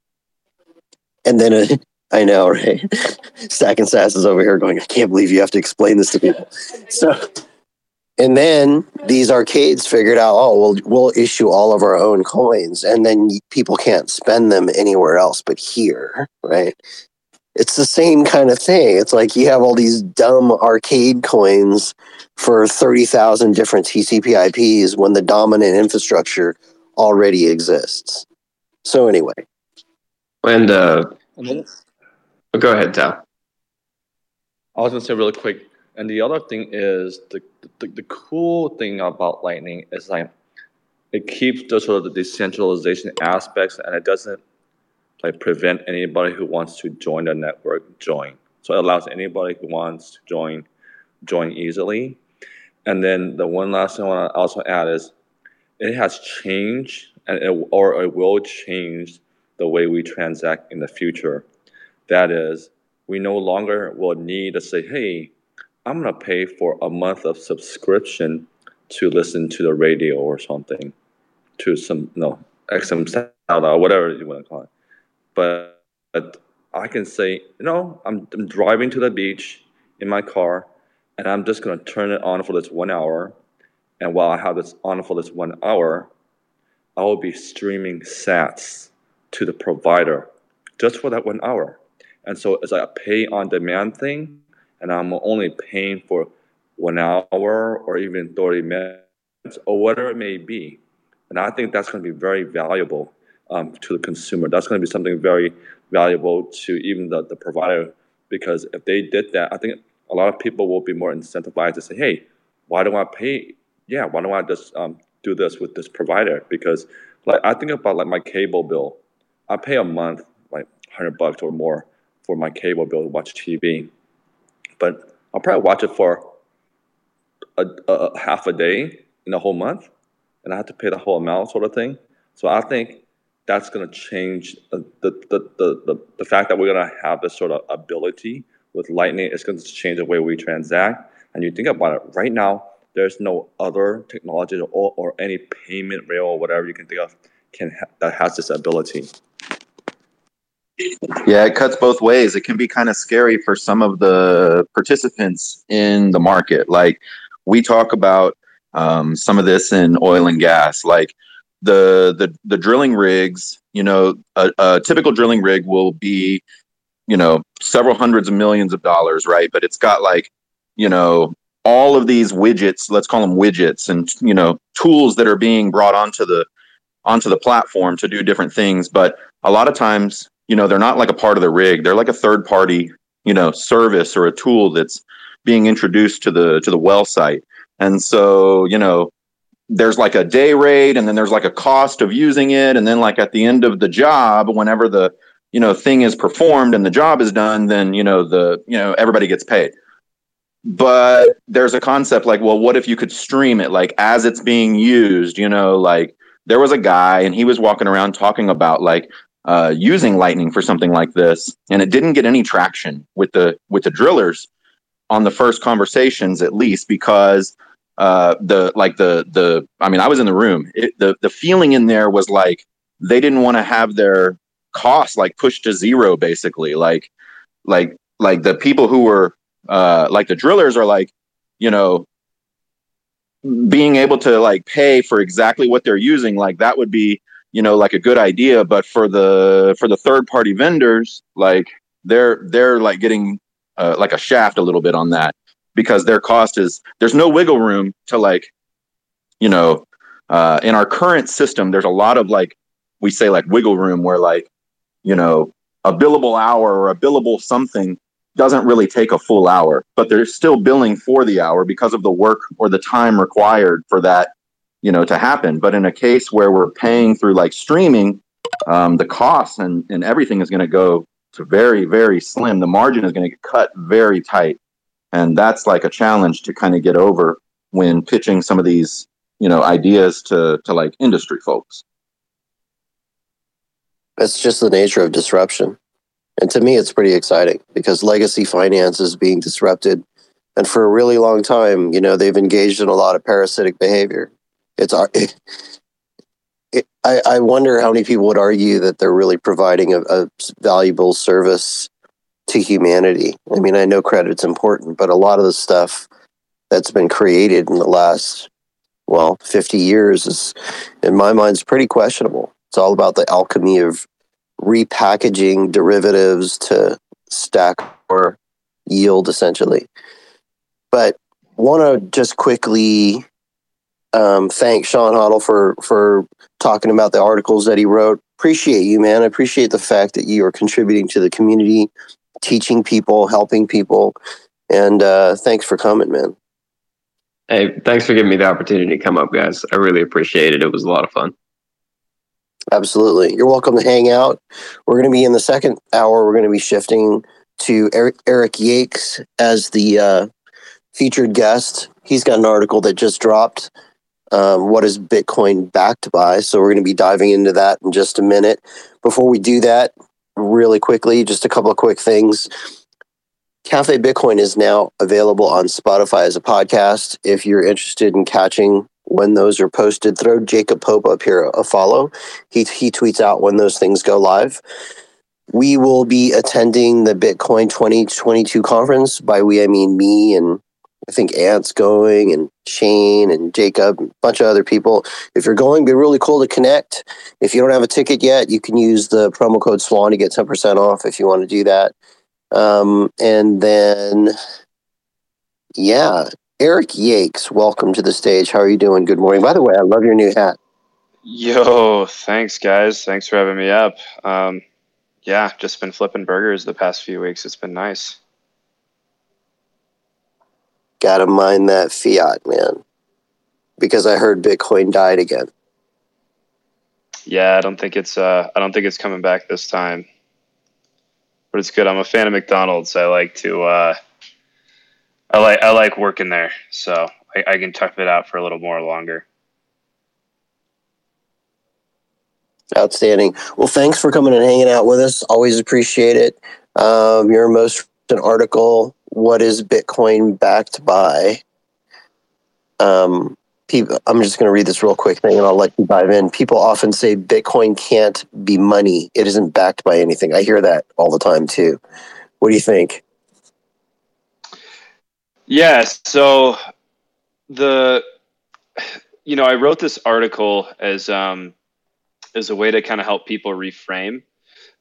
and then uh, I know, right? Stack and Sats is over here going, I can't believe you have to explain this to people. So and then these arcades figured out, oh, we'll, we'll issue all of our own coins, and then people can't spend them anywhere else but here, right? It's the same kind of thing. It's like you have all these dumb arcade coins for 30,000 different TCP IPs when the dominant infrastructure already exists. So, anyway. And, uh, oh, go ahead, Tao. I was going to say really quick and the other thing is the, the, the cool thing about Lightning is like it keeps the sort of the decentralization aspects and it doesn't like prevent anybody who wants to join the network join. So it allows anybody who wants to join join easily. And then the one last thing I want to also add is it has changed and it, or it will change the way we transact in the future. That is, we no longer will need to say, hey, I'm gonna pay for a month of subscription to listen to the radio or something, to some no XM sound or whatever you want to call it. But, but I can say, know, I'm, I'm driving to the beach in my car, and I'm just gonna turn it on for this one hour, and while I have this on for this one hour, I will be streaming sats to the provider just for that one hour. And so it's like a pay on demand thing, and I'm only paying for one hour or even 30 minutes or whatever it may be. And I think that's going to be very valuable um, to the consumer. That's going to be something very valuable to even the, the provider because if they did that, I think a lot of people will be more incentivized to say, hey, why do I pay? Yeah, why don't I just um, do this with this provider? Because like I think about like my cable bill. I pay a month like 100 bucks or more for my cable bill to watch TV. But I'll probably watch it for a, a half a day in a whole month and I have to pay the whole amount sort of thing. So I think that's going to change the, the, the, the, the fact that we're going to have this sort of ability with Lightning. It's going to change the way we transact. And you think about it right now, there's no other technology or, or any payment rail or whatever you can think of can ha- that has this ability. Yeah, it cuts both ways. It can be kind of scary for some of the participants in the market. Like we talk about um, some of this in oil and gas, like the the the drilling rigs. You know, a, a typical drilling rig will be, you know, several hundreds of millions of dollars, right? But it's got like, you know, all of these widgets. Let's call them widgets, and you know, tools that are being brought onto the onto the platform to do different things. But a lot of times, you know, they're not like a part of the rig. They're like a third party, you know, service or a tool that's being introduced to the to the well site and so, you know, there's like a day rate and then there's like a cost of using it. And then like at the end of the job, whenever the, you know, thing is performed and the job is done, then, you know, the, you know, everybody gets paid. But there's a concept like, well, what if you could stream it like as it's being used, you know, like there was a guy and he was walking around talking about like uh, using lightning for something like this and it didn't get any traction with the with the drillers on the first conversations at least because uh the like the the i mean i was in the room. It, the the feeling in there was like they didn't want to have their costs like pushed to zero basically. Like like like the people who were uh like the drillers are like you know being able to like pay for exactly what they're using like that would be you know like a good idea but for the for the third party vendors like they're they're like getting uh, like a shaft a little bit on that because their cost is there's no wiggle room to like you know uh, in our current system there's a lot of like we say like wiggle room where like you know a billable hour or a billable something doesn't really take a full hour but they're still billing for the hour because of the work or the time required for that you know to happen but in a case where we're paying through like streaming um, the costs and, and everything is going to go to very very slim the margin is going to get cut very tight and that's like a challenge to kind of get over when pitching some of these you know ideas to to like industry folks That's just the nature of disruption. And to me, it's pretty exciting because legacy finance is being disrupted. And for a really long time, you know, they've engaged in a lot of parasitic behavior. It's it, it, I, I wonder how many people would argue that they're really providing a, a valuable service to humanity. I mean, I know credit's important, but a lot of the stuff that's been created in the last, well, 50 years is, in my mind, is pretty questionable. It's all about the alchemy of repackaging derivatives to stack or yield, essentially. But want to just quickly um, thank Sean Huddle for for talking about the articles that he wrote. Appreciate you, man. I appreciate the fact that you are contributing to the community, teaching people, helping people, and uh, thanks for coming, man. Hey, thanks for giving me the opportunity to come up, guys. I really appreciate it. It was a lot of fun. Absolutely. You're welcome to hang out. We're going to be in the second hour. We're going to be shifting to Eric, Eric Yakes as the uh, featured guest. He's got an article that just dropped. Um, what is Bitcoin backed by? So we're going to be diving into that in just a minute. Before we do that, really quickly, just a couple of quick things. Cafe Bitcoin is now available on Spotify as a podcast. If you're interested in catching when those are posted, throw Jacob Pope up here a follow. He he tweets out when those things go live. We will be attending the Bitcoin 2022 conference. By we, I mean me and I think Ant's going and Shane and Jacob, and a bunch of other people. If you're going, be really cool to connect. If you don't have a ticket yet, you can use the promo code SWAN to get 10% off if you want to do that. Um, and then, yeah, Eric Yakes, welcome to the stage. How are you doing? Good morning. By the way, I love your new hat. Yo, thanks, guys. Thanks for having me up. Um, yeah, just been flipping burgers the past few weeks. It's been nice. Gotta mind that fiat, man. Because I heard Bitcoin died again. Yeah, I don't think it's uh I don't think it's coming back this time. But it's good. I'm a fan of McDonald's. I like to uh I like I like working there, so I, I can tough it out for a little more longer. Outstanding. Well, thanks for coming and hanging out with us. Always appreciate it. Um, your most recent article, "What is Bitcoin backed by?" Um, people, I'm just going to read this real quick thing, and I'll let you dive in. People often say Bitcoin can't be money; it isn't backed by anything. I hear that all the time too. What do you think? Yeah, so the you know, I wrote this article as um as a way to kind of help people reframe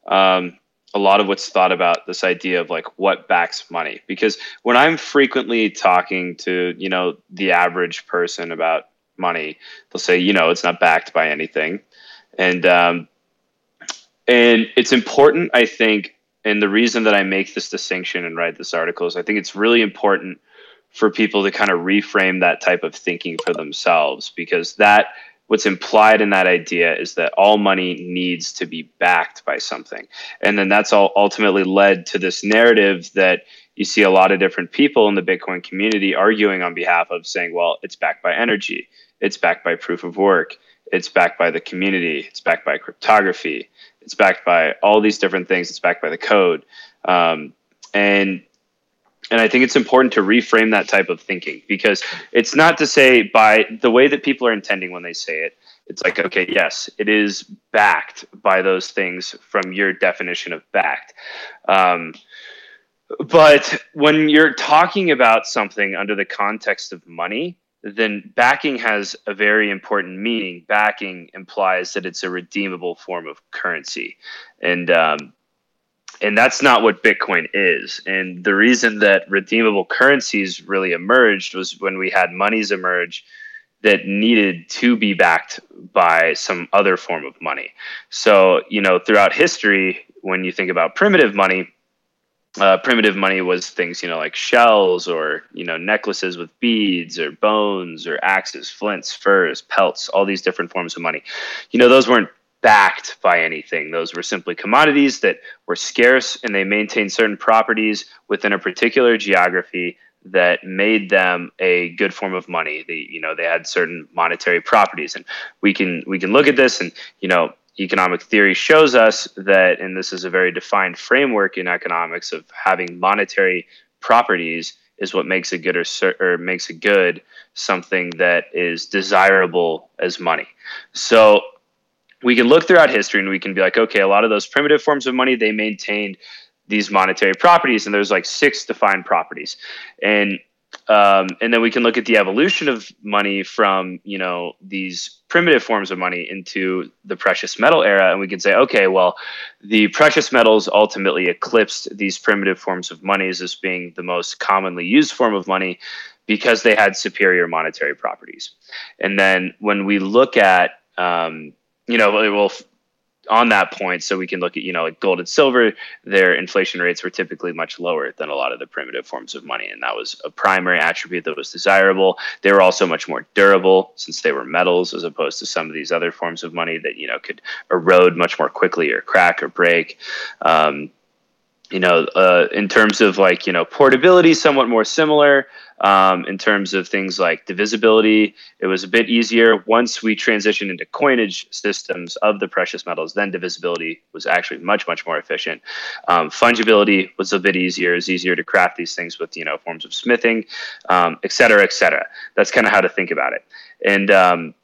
um, a lot of what's thought about this idea of like what backs money. Because when i'm frequently talking to you know the average person about money they'll say you know it's not backed by anything. And um, and it's important i think and the reason that i make this distinction and write this article is i think it's really important for people to kind of reframe that type of thinking for themselves because that what's implied in that idea is that all money needs to be backed by something. And then that's all ultimately led to this narrative that you see a lot of different people in the Bitcoin community arguing on behalf of saying, well, it's backed by energy, it's backed by proof of work, it's backed by the community, it's backed by cryptography, it's backed by all these different things, it's backed by the code. Um, and and I think it's important to reframe that type of thinking because it's not to say by the way that people are intending when they say it. It's like, okay, yes, it is backed by those things from your definition of backed. Um, but when you're talking about something under the context of money, then backing has a very important meaning. Backing implies that it's a redeemable form of currency. And um, and that's not what Bitcoin is. And the reason that redeemable currencies really emerged was when we had monies emerge that needed to be backed by some other form of money. So, you know, throughout history, when you think about primitive money, uh, primitive money was things, you know, like shells or, you know, necklaces with beads or bones or axes, flints, furs, pelts, all these different forms of money. You know, those weren't backed by anything. Those were simply commodities that were scarce and they maintained certain properties within a particular geography that made them a good form of money. They, you know, they had certain monetary properties, and we can we can look at this, and you know, economic theory shows us that, and this is a very defined framework in economics of having monetary properties is what makes a good or, or makes a good something that is desirable as money. So we can look throughout history and we can be like, okay, a lot of those primitive forms of money, they maintained these monetary properties, and there's like six defined properties. And um, and then we can look at the evolution of money from you know these primitive forms of money into the precious metal era and we can say okay well the precious metals ultimately eclipsed these primitive forms of money as being the most commonly used form of money because they had superior monetary properties and then when we look at um, you know, well, on that point, so we can look at, you know, like gold and silver, their inflation rates were typically much lower than a lot of the primitive forms of money. And that was a primary attribute that was desirable. They were also much more durable since they were metals as opposed to some of these other forms of money that, you know, could erode much more quickly or crack or break. Um, you know, uh, in terms of like, you know, portability, somewhat more similar. Um, in terms of things like divisibility, it was a bit easier once we transitioned into coinage systems of the precious metals. Then divisibility was actually much, much more efficient. Um, fungibility was a bit easier. It's easier to craft these things with you know forms of smithing, um, et cetera, et cetera. That's kind of how to think about it. And um,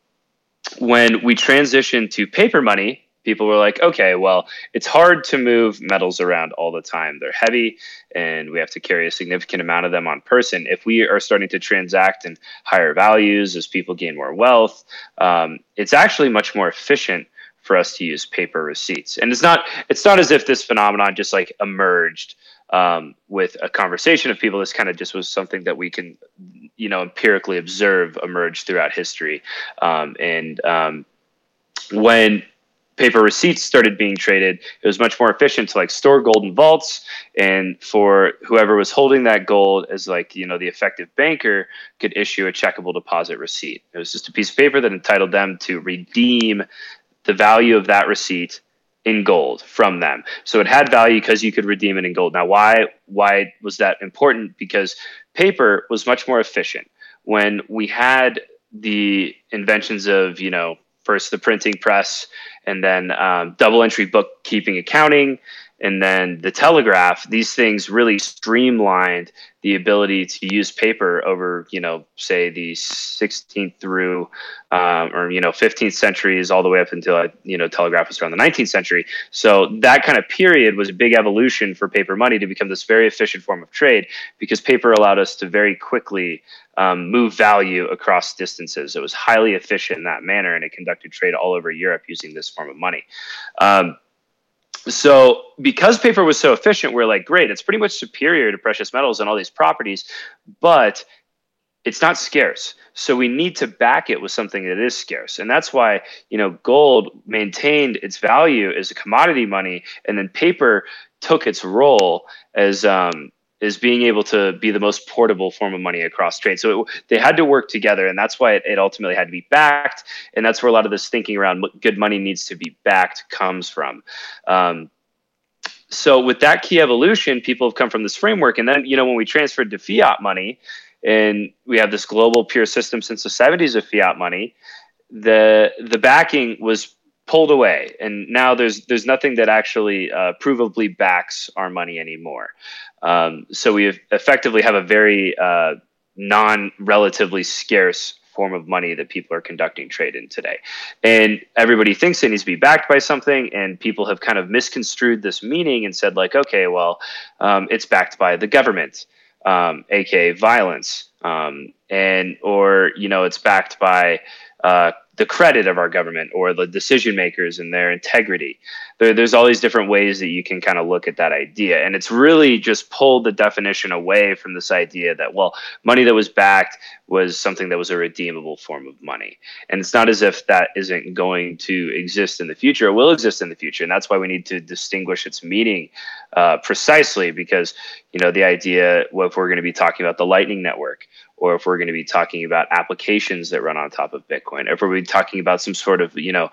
when we transitioned to paper money, people were like, okay, well, it's hard to move metals around all the time. They're heavy and we have to carry a significant amount of them on person. If we are starting to transact in higher values as people gain more wealth, um, it's actually much more efficient for us to use paper receipts. And it's not it's not as if this phenomenon just like emerged um, with a conversation of people. This kind of just was something that we can, you know, empirically observe emerge throughout history. Um, and um, when paper receipts started being traded, it was much more efficient to like store gold in vaults, and for whoever was holding that gold as like you know the effective banker could issue a checkable deposit receipt. It was just a piece of paper that entitled them to redeem the value of that receipt in gold from them. So it had value because you could redeem it in gold. Now, why why was that important? Because paper was much more efficient. When we had the inventions of you know first the printing press and then um, double entry bookkeeping accounting and then the telegraph these things really streamlined the ability to use paper over you know say the 16th through um, or you know 15th centuries all the way up until you know telegraph was around the 19th century. So that kind of period was a big evolution for paper money to become this very efficient form of trade because paper allowed us to very quickly um, move value across distances. It was highly efficient in that manner and it conducted trade all over europe using this form of money. Um, so because paper was so efficient we're like great it's pretty much superior to precious metals and all these properties but it's not scarce. So we need to back it with something that is scarce. And that's why you know gold maintained its value as a commodity money and then paper took its role as um, is being able to be the most portable form of money across trade. So it, they had to work together, and that's why it, it, ultimately had to be backed. And that's where a lot of this thinking around good money needs to be backed comes from. Um, so with that key evolution, people have come from this framework, and then you know when we transferred to fiat money, and we have this global peer system since the 70s of fiat money, the the backing was pulled away and now there's there's nothing that actually uh, provably backs our money anymore um, so we effectively have a very uh, non relatively scarce form of money that people are conducting trade in today. And everybody thinks it needs to be backed by something, and people have kind of misconstrued this meaning and said, like, okay, well, um, it's backed by the government, um, aka violence, um, and or you know, it's backed by uh, the credit of our government or the decision makers and their integrity. There, there's all these different ways that you can kind of look at that idea. And it's really just pulled the definition away from this idea that, well, money that was backed was something that was a redeemable form of money. And it's not as if that isn't going to exist in the future. It will exist in the future. And that's why we need to distinguish its meaning uh, precisely because, you know, the idea, well, if we're going to be talking about the Lightning Network or if we're going to be talking about applications that run on top of Bitcoin, if we're talking about some sort of, you know,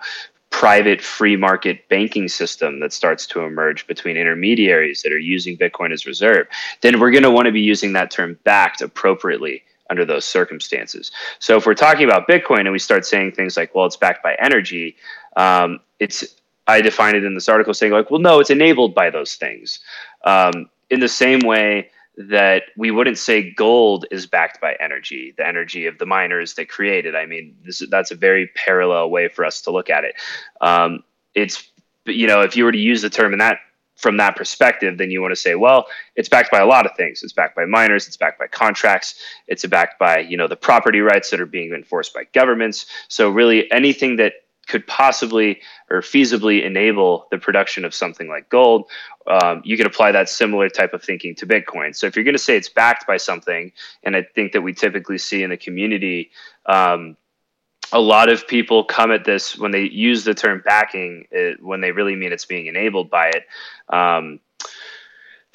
private free market banking system that starts to emerge between intermediaries that are using Bitcoin as reserve, then we're going to want to be using that term backed appropriately under those circumstances. So if we're talking about Bitcoin and we start saying things like, well, it's backed by energy, um, it's I define it in this article saying like, well, no, it's enabled by those things. Um, in the same way that we wouldn't say gold is backed by energy, the energy of the miners that created. I mean, this, that's a very parallel way for us to look at it. Um, it's, you know, if you were to use the term in that from that perspective, then you want to say, well, it's backed by a lot of things. It's backed by miners. It's backed by contracts. It's backed by you know the property rights that are being enforced by governments. So really, anything that could possibly or feasibly enable the production of something like gold, um, you could apply that similar type of thinking to Bitcoin. So if you're going to say it's backed by something, and I think that we typically see in the community, um, a lot of people come at this when they use the term backing, it, when they really mean it's being enabled by it. Um,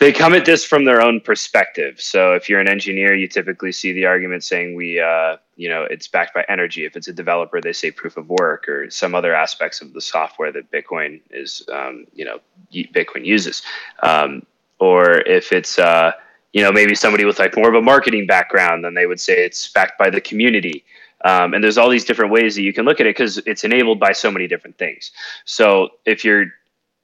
they come at this from their own perspective. So if you're an engineer, you typically see the argument saying we, uh, you know, it's backed by energy. If it's a developer, they say proof of work or some other aspects of the software that Bitcoin is, um, you know, Bitcoin uses. Um, or if it's, uh, you know, maybe somebody with like more of a marketing background, then they would say it's backed by the community. Um, and there's all these different ways that you can look at it because it's enabled by so many different things. So if you're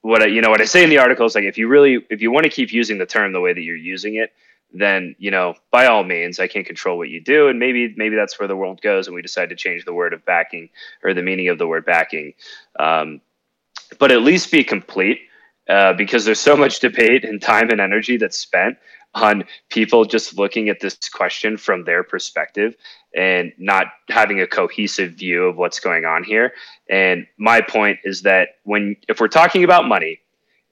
what I, you know what I say in the article is like if you really if you want to keep using the term the way that you're using it, then you know by all means I can't control what you do, and maybe maybe that's where the world goes, and we decide to change the word of backing or the meaning of the word backing. Um, but at least be complete uh, because there's so much debate and time and energy that's spent on people just looking at this question from their perspective and not having a cohesive view of what's going on here. And my point is that when if we're talking about money,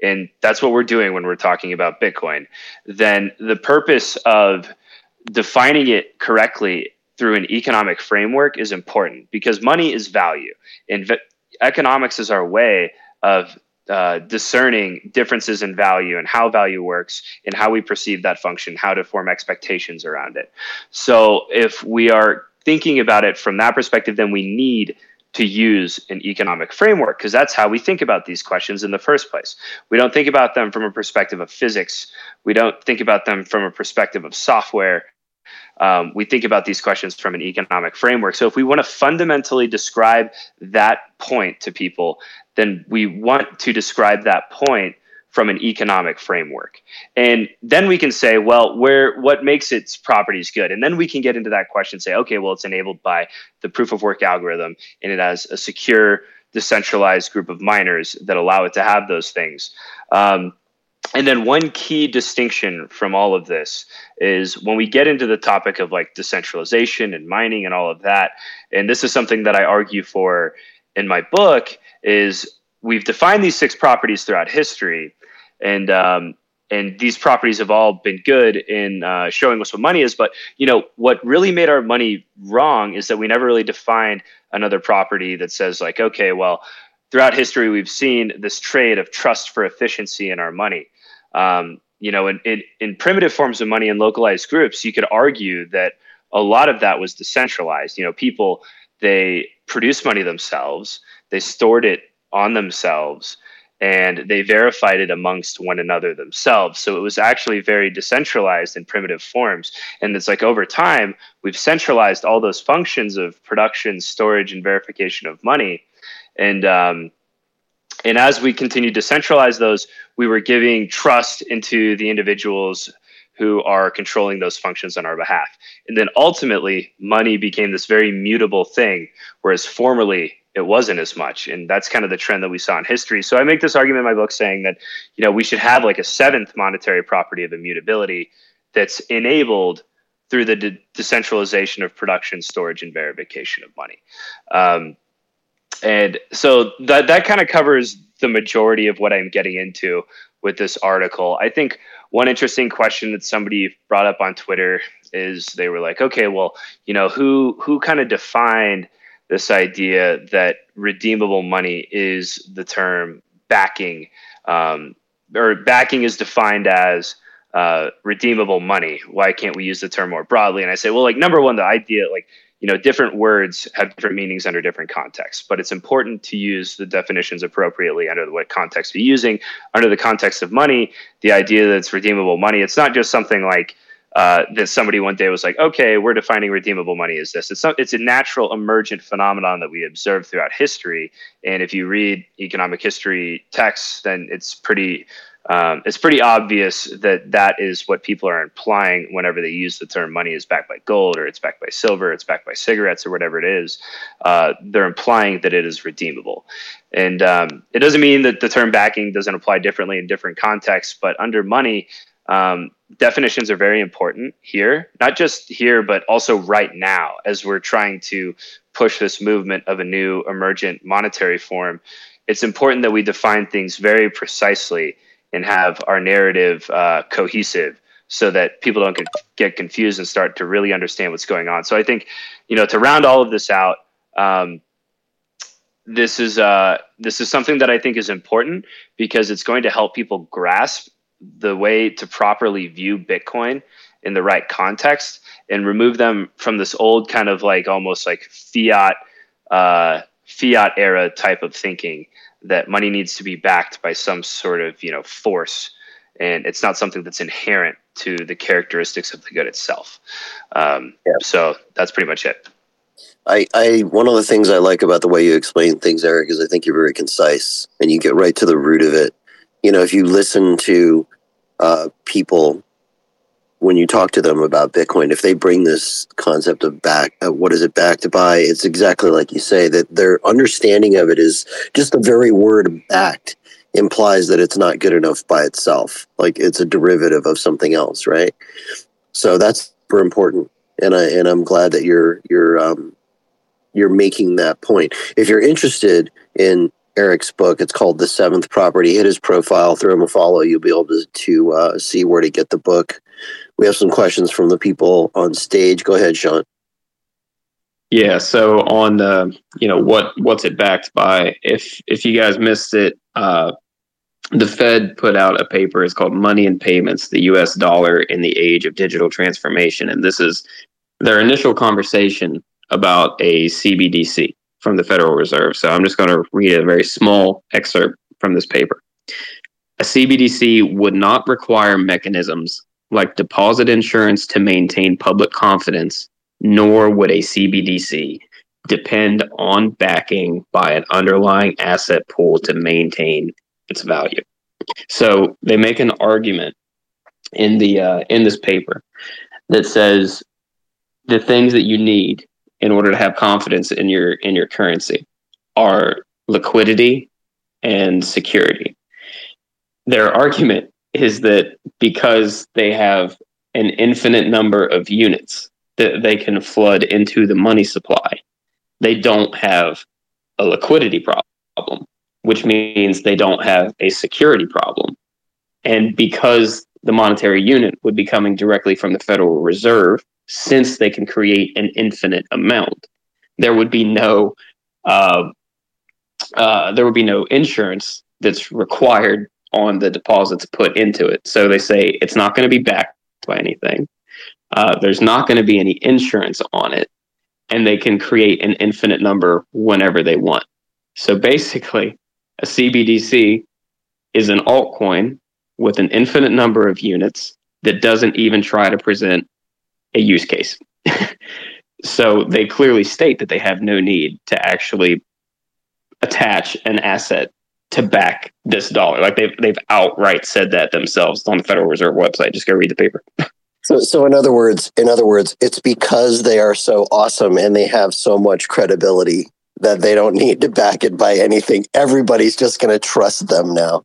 and that's what we're doing when we're talking about Bitcoin, then the purpose of defining it correctly through an economic framework is important because money is value and economics is our way of uh, discerning differences in value and how value works and how we perceive that function, how to form expectations around it. So, if we are thinking about it from that perspective, then we need to use an economic framework because that's how we think about these questions in the first place. We don't think about them from a perspective of physics, we don't think about them from a perspective of software. Um, we think about these questions from an economic framework. So, if we want to fundamentally describe that point to people, then we want to describe that point from an economic framework. And then we can say, well, where what makes its properties good? And then we can get into that question say, okay, well, it's enabled by the proof of work algorithm and it has a secure, decentralized group of miners that allow it to have those things. Um, and then one key distinction from all of this is when we get into the topic of like decentralization and mining and all of that, and this is something that I argue for in my book is we've defined these six properties throughout history, and um, and these properties have all been good in uh, showing us what money is. But you know what really made our money wrong is that we never really defined another property that says like, okay, well, throughout history we've seen this trade of trust for efficiency in our money. Um, you know, in, in, in primitive forms of money in localized groups, you could argue that a lot of that was decentralized. You know, people they produced money themselves they stored it on themselves and they verified it amongst one another themselves. So it was actually very decentralized in primitive forms. And it's like over time, we've centralized all those functions of production, storage, and verification of money. And um, and as we continued to centralize those, we were giving trust into the individuals who are controlling those functions on our behalf. And then ultimately, money became this very mutable thing, whereas formerly it wasn't as much. And that's kind of the trend that we saw in history. So i make this argument in my book saying that you know we should have like a seventh monetary property of immutability that's enabled through the de- decentralization of production storage and verification of money. Um, and so that that kind of covers the majority of what i'm getting into with this article i think one interesting question that somebody brought up on twitter is they were like okay well you know who who kind of defined this idea that redeemable money is the term backing, um, or backing is defined as uh, redeemable money. Why can't we use the term more broadly? And I say, well, like number one, the idea, like you know, different words have different meanings under different contexts, but it's important to use the definitions appropriately under what context we're using. Under the context of money, the idea that it's redeemable money, it's not just something like uh, that somebody one day was like, okay, we're defining redeemable money as this. It's not, it's a natural emergent phenomenon that we observe throughout history. And if you read economic history texts, then it's pretty um, it's pretty obvious that that is what people are implying whenever they use the term money is backed by gold or it's backed by silver, it's backed by cigarettes or whatever it is. Uh, they're implying that it is redeemable. And um, it doesn't mean that the term backing doesn't apply differently in different contexts, but under money, um, definitions are very important here, not just here, but also right now as we're trying to push this movement of a new emergent monetary form. It's important that we define things very precisely and have our narrative uh, cohesive so that people don't get, confused and start to really understand what's going on. So I think, you know, to round all of this out, um, this is uh, this is something that I think is important because it's going to help people grasp the way to properly view Bitcoin in the right context and remove them from this old kind of like almost like fiat uh, fiat era type of thinking that money needs to be backed by some sort of you know force and it's not something that's inherent to the characteristics of the good itself. Um, yeah. so that's pretty much it. I, I one of the things i like about the way you explain things eric is i think you're very concise and you get right to the root of it. You know, if you listen to uh, people when you talk to them about Bitcoin, if they bring this concept of back, uh, what is it backed by? It's exactly like you say that their understanding of it is just the very word backed implies that it's not good enough by itself. Like it's a derivative of something else, right? So that's super important. And I and I'm glad that you're you're um, you're making that point. If you're interested in Eric's book, it's called The Seventh Property. Hit his profile, throw him a follow. You'll be able to, to uh, see where to get the book. We have some questions from the people on stage. Go ahead, Sean. Yeah. So on uh, you know what what's it backed by? If if you guys missed it, uh, the Fed put out a paper. It's called Money and Payments: The U.S. Dollar in the Age of Digital Transformation, and this is their initial conversation about a CBDC from the Federal Reserve. So I'm just going to read a very small excerpt from this paper. A CBDC would not require mechanisms like deposit insurance to maintain public confidence, nor would a CBDC depend on backing by an underlying asset pool to maintain its value. So they make an argument in the uh, in this paper that says the things that you need in order to have confidence in your in your currency are liquidity and security. Their argument is that because they have an infinite number of units that they can flood into the money supply, they don't have a liquidity problem, which means they don't have a security problem. And because the monetary unit would be coming directly from the Federal Reserve, since they can create an infinite amount. There would be no uh, uh, there would be no insurance that's required on the deposits put into it. So they say it's not going to be backed by anything. Uh, there's not going to be any insurance on it, and they can create an infinite number whenever they want. So basically, a CBDC is an altcoin with an infinite number of units that doesn't even try to present a use case. so they clearly state that they have no need to actually attach an asset to back this dollar. Like they've they've outright said that themselves on the Federal Reserve website. Just go read the paper. So, so in other words, in other words, it's because they are so awesome and they have so much credibility that they don't need to back it by anything. Everybody's just going to trust them now.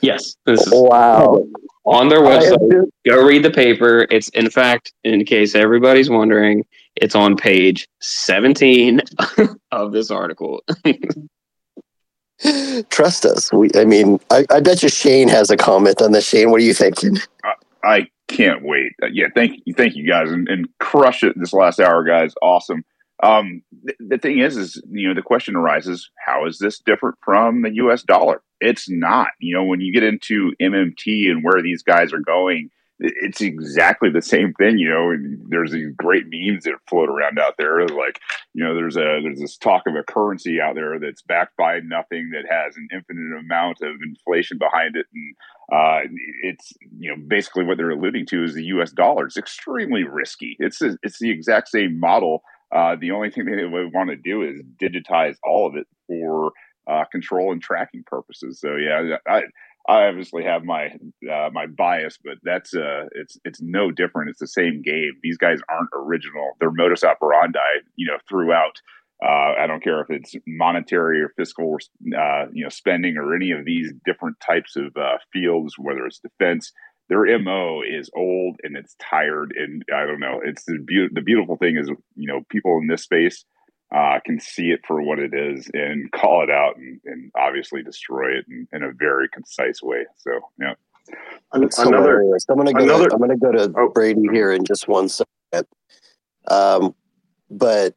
Yes. wow on their website. Go read the paper. It's in fact, in case everybody's wondering, it's on page 17 of this article. Trust us. We, I mean, I, I, bet you Shane has a comment on this. Shane, what are you thinking? I, I can't wait. Uh, yeah, thank you, thank you guys, and, and, crush it this last hour, guys. Awesome. Um, th- the thing is, is you know, the question arises: How is this different from the U.S. dollar? It's not. You know, when you get into MMT and where these guys are going, it's exactly the same thing. You know, and there's these great memes that float around out there. Like, you know, there's a there's this talk of a currency out there that's backed by nothing that has an infinite amount of inflation behind it, and uh, it's you know basically what they're alluding to is the U.S. dollar. It's extremely risky. It's a, it's the exact same model. Uh, the only thing they would want to do is digitize all of it for uh, control and tracking purposes. So yeah, I I obviously have my uh, my bias, but that's uh it's it's no different. It's the same game. These guys aren't original. Their modus operandi, you know, throughout. Uh, I don't care if it's monetary or fiscal, uh, you know, spending or any of these different types of uh, fields, whether it's defense. Their mo is old and it's tired, and I don't know. It's the, be- the beautiful thing is, you know, people in this space uh, can see it for what it is and call it out and, and obviously destroy it in, in, a very concise way. So, yeah. Another, I'm gonna go. Another, to, I'm gonna go to oh. Brady here in just one second. Um, but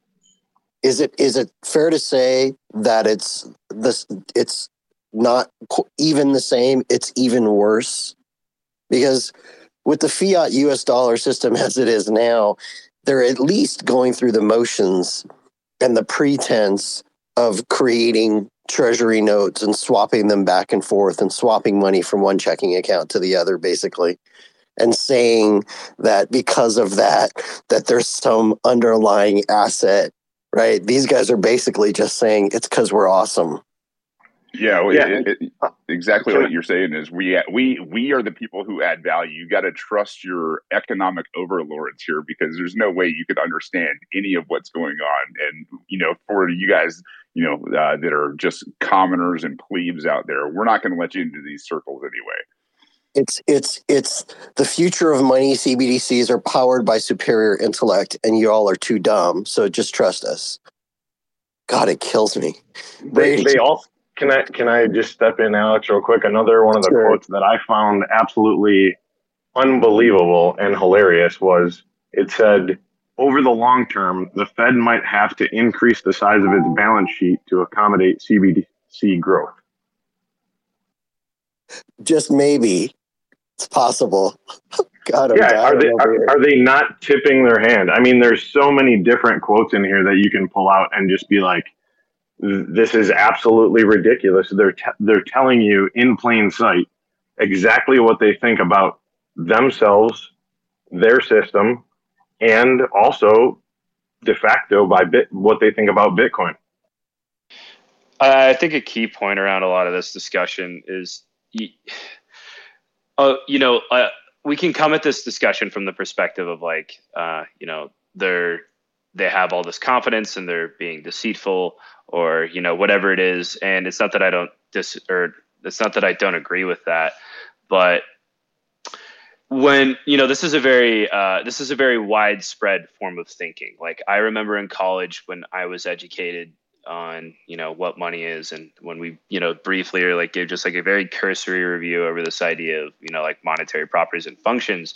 is it is it fair to say that it's this? It's not even the same. It's even worse because with the fiat U.S. dollar system as it is now, they're at least going through the motions and the pretense of creating treasury notes and swapping them back and forth and swapping money from one checking account to the other basically and saying that because of that that there's some underlying asset right? These guys are basically just saying it's because we're awesome Yeah, Yeah, it- it- exactly what you're saying is we we we are the people who add value. You got to trust your economic overlords here because there's no way you could understand any of what's going on. And you know, for you guys, you know, uh, that are just commoners and plebes out there, we're not going to let you into these circles anyway. It's it's it's the future of money. CBDCs are powered by superior intellect, and you all are too dumb. So just trust us. God, it kills me. They, they all can I can I just step in, Alex, real quick? Another one of the Sure. quotes that I found absolutely unbelievable and hilarious was it said, "Over the long term, the Fed might have to increase the size of its balance sheet to accommodate CBDC growth." Just maybe it's possible. God, I'm yeah, are they are, are they not tipping their hand? I mean, there's so many different quotes in here that you can pull out and just be like, "This is absolutely ridiculous." They're they're telling you in plain sight exactly what they think about themselves, their system, and also de facto by bit what they think about Bitcoin. I think a key point around a lot of this discussion is, uh, you know, uh, we can come at this discussion from the perspective of like, uh, you know, they're they have all this confidence and they're being deceitful or you know whatever it is, and it's not that I don't dis or it's not that I don't agree with that, but when you know this is a very uh, this is a very widespread form of thinking. Like i remember in college when i was educated on you know what money is and when we you know briefly or like gave just like a very cursory review over this idea of you know like monetary properties and functions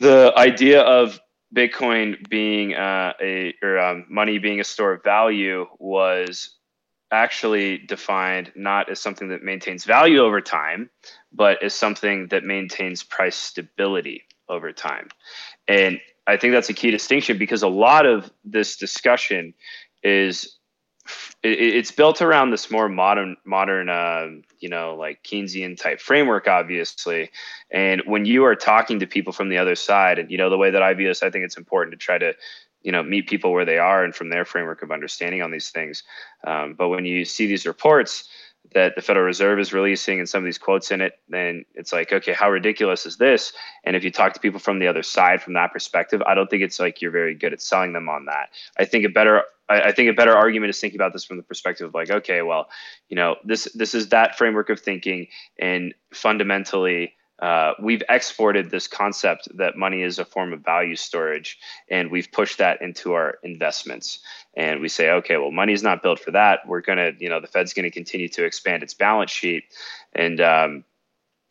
the idea of bitcoin being uh, a or um, money being a store of value was actually defined not as something that maintains value over time but as something that maintains price stability over time. And i think that's a key distinction because a lot of this discussion is it, it's built around this more modern modern uh, you know like keynesian type framework obviously. And when you are talking to people from the other side and you know the way that i view this i think it's important to try to you know meet people where they are and from their framework of understanding on these things. Um, but when you see these reports that the federal reserve is releasing and some of these quotes in it then it's like okay how ridiculous is this? And if you talk to people from the other side from that perspective i don't think it's like you're very good at selling them on that. I think a better I, think a better argument is thinking about this from the perspective of like okay well you know this this is that framework of thinking and fundamentally uh, we've exported this concept that money is a form of value storage and we've pushed that into our investments. And we say okay well money's not built for that. We're going to you know the fed's going to continue to expand its balance sheet. And um,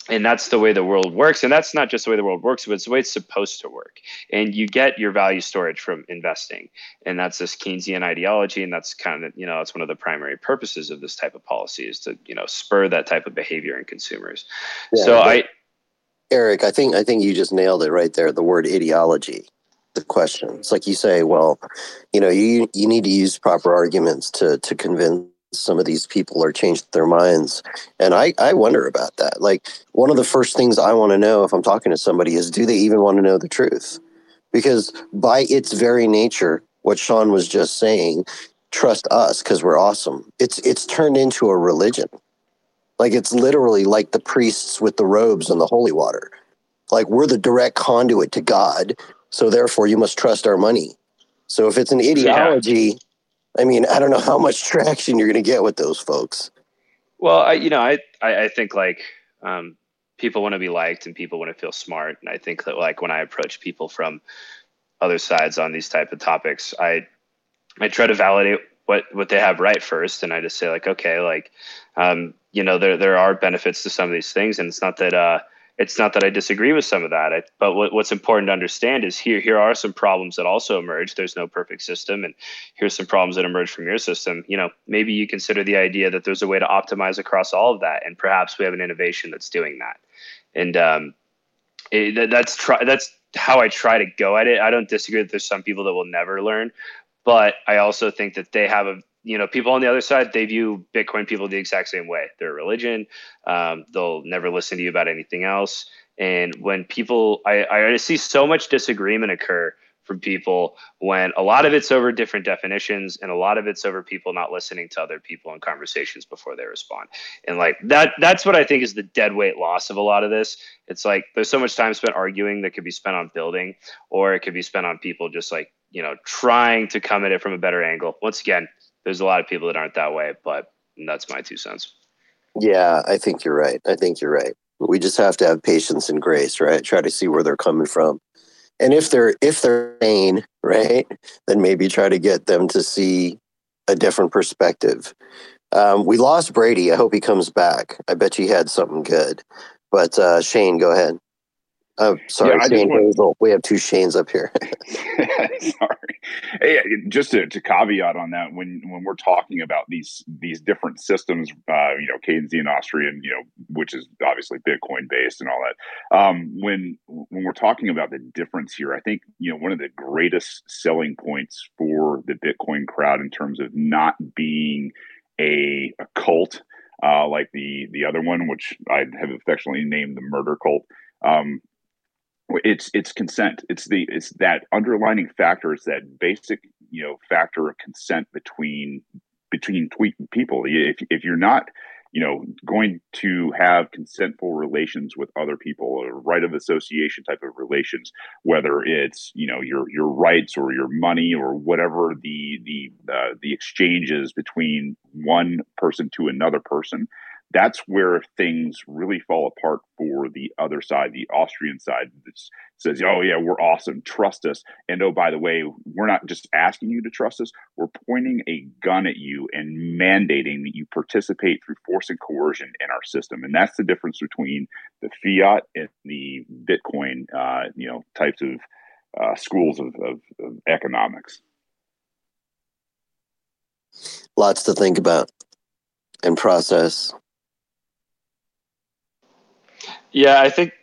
and that's the way the world works. And that's not just the way the world works but it's the way it's supposed to work. And you get your value storage from investing. And that's this keynesian ideology. And that's kind of you know that's one of the primary purposes of this type of policy is to you know spur that type of behavior in consumers. Yeah, so i Eric, I think I think you just nailed it right there. The word ideology, the question. It's like you say, well, you know, you you need to use proper arguments to to convince some of these people or change their minds. And I I wonder about that. Like one of the first things I want to know if I'm talking to somebody is do they even want to know the truth? Because by its very nature, what Sean was just saying, trust us because we're awesome. It's it's turned into a religion. Like it's literally like the priests with the robes and the holy water. Like we're the direct conduit to God. So therefore you must trust our money. So if it's an ideology, I mean, I don't know how much traction you're going to get with those folks. Well, I you know I I, I think like um, people want to be liked and people want to feel smart, and I think that like when I approach people from other sides on these type of topics, I I try to validate what what they have right first, and I just say like okay, like um, you know there there are benefits to some of these things, and it's not that uh, it's not that I disagree with some of that. I, but what, what's important to understand is here here are some problems that also emerge. There's no perfect system, and here's some problems that emerge from your system. You know, maybe you consider the idea that there's a way to optimize across all of that, and perhaps we have an innovation that's doing that. And um, it, that, that's try that's how I try to go at it. I don't disagree that there's some people that will never learn, but I also think that they have a you know people on the other side they view bitcoin people the exact same way. They're a religion. Um, they'll never listen to you about anything else. And when people I, I see so much disagreement occur from people when a lot of it's over different definitions and a lot of it's over people not listening to other people in conversations before they respond. And like that that's what i think is the dead weight loss of a lot of this. It's like there's so much time spent arguing that could be spent on building or it could be spent on people just like you know trying to come at it from a better angle once again there's a lot of people that aren't that way but that's my two cents Yeah, I think you're right. I think you're right. We just have to have patience and grace, right? Try to see where they're coming from. And if they're if they're sane, right, then maybe try to get them to see a different perspective. Um, we lost Brady. I hope he comes back. I bet he had something good. But uh, Shane, go ahead. Oh, sorry, just Shane want- Hazel. We have two Shanes up here. Sorry. Hey, just to, to caveat on that, when when we're talking about these these different systems, uh, you know, Keynesian, Austrian, you know, which is obviously Bitcoin based and all that. Um, when when we're talking about the difference here, I think you know one of the greatest selling points for the Bitcoin crowd in terms of not being a, a cult uh, like the the other one, which I have affectionately named the murder cult. Um, it's it's consent. It's the it's that underlining factor is that basic you know factor of consent between between tweet people. If, if you're not you know going to have consentful relations with other people or right of association type of relations whether it's you know your your rights or your money or whatever the the uh, the exchanges between one person to another person that's where things really fall apart for the other side, the Austrian side that says, oh, yeah, we're awesome, trust us. And oh, by the way, we're not just asking you to trust us, we're pointing a gun at you and mandating that you participate through force and coercion in our system. And that's the difference between the fiat and the Bitcoin, uh, you know, types of uh, schools of, of, of economics. Lots to think about and process. Yeah, I think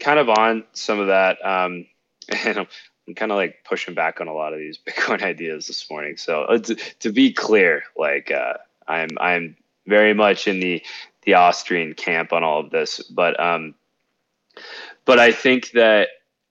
kind of on some of that. Um, and I'm, I'm kind of like pushing back on a lot of these Bitcoin ideas this morning. So uh, to, to be clear, like uh, I'm I'm very much in the the Austrian camp on all of this, but um, but I think that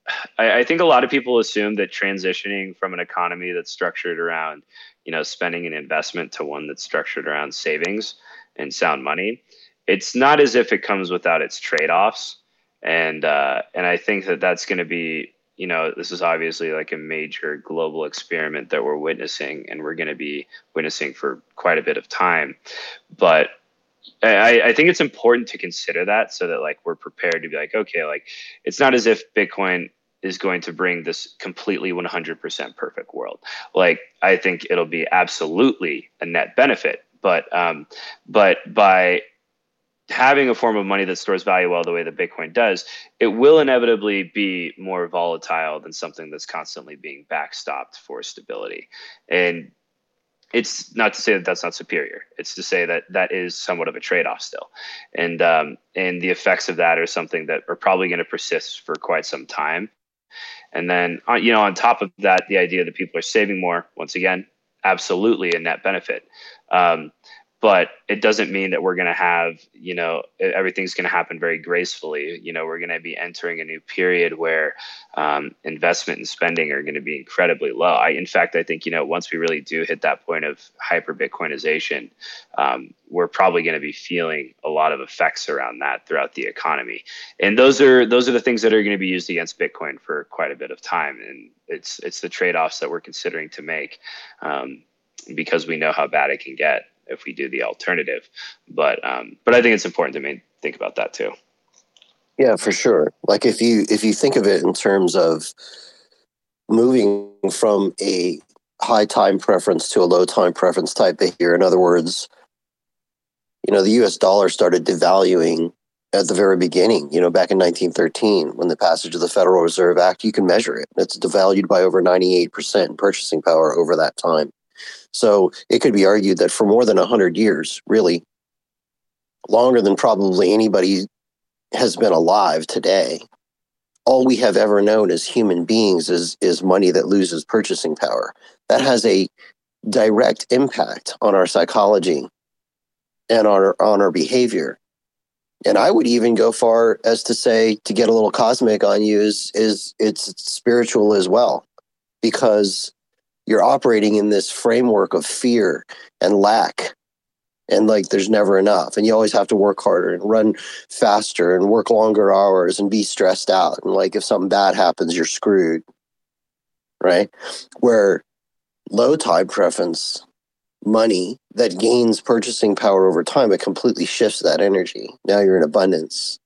I, I think a lot of people assume that transitioning from an economy that's structured around you know spending and investment to one that's structured around savings and sound money it's not as if it comes without its trade-offs. And uh, and I think that that's going to be you know this is obviously like a major global experiment that we're witnessing and we're going to be witnessing for quite a bit of time. But I, I think it's important to consider that so that like we're prepared to be like okay like it's not as if bitcoin is going to bring this completely 100% perfect world. Like i think it'll be absolutely a net benefit. But um but by having a form of money that stores value well the way that Bitcoin does, it will inevitably be more volatile than something that's constantly being backstopped for stability. And it's not to say that that's not superior. It's to say that that is somewhat of a trade-off still, and um, and the effects of that are something that are probably going to persist for quite some time. And then uh, you know, on top of that, the idea that people are saving more. Once again, absolutely a net benefit. Um, but it doesn't mean that we're going to have you know everything's going to happen very gracefully. You know we're going to be entering a new period where um, investment and spending are going to be incredibly low. I, in fact i think you know once we really do hit that point of hyper bitcoinization um, we're probably going to be feeling a lot of effects around that throughout the economy. And those are those are the things that are going to be used against bitcoin for quite a bit of time. And it's it's the trade-offs that we're considering to make um, because we know how bad it can get if we do the alternative. But um, but I think it's important to think about that too. Yeah, for sure. Like if you if you think of it in terms of moving from a high time preference to a low time preference type behavior, in other words, you know, the US dollar started devaluing at the very beginning, you know, back in 1913 when the passage of the Federal Reserve Act, you can measure it. It's devalued by over 98% in purchasing power over that time. So it could be argued that for more than 100 years, really longer than probably anybody has been alive today, all we have ever known as human beings is, is money that loses purchasing power. That has a direct impact on our psychology and on our, on our behavior. And I would even go far as to say, to get a little cosmic on you, is, is it's spiritual as well. because you're operating in this framework of fear and lack and like there's never enough and you always have to work harder and run faster and work longer hours and be stressed out and like if something bad happens you're screwed right? Where low time preference money that gains purchasing power over time it completely shifts that energy. Now you're in abundance.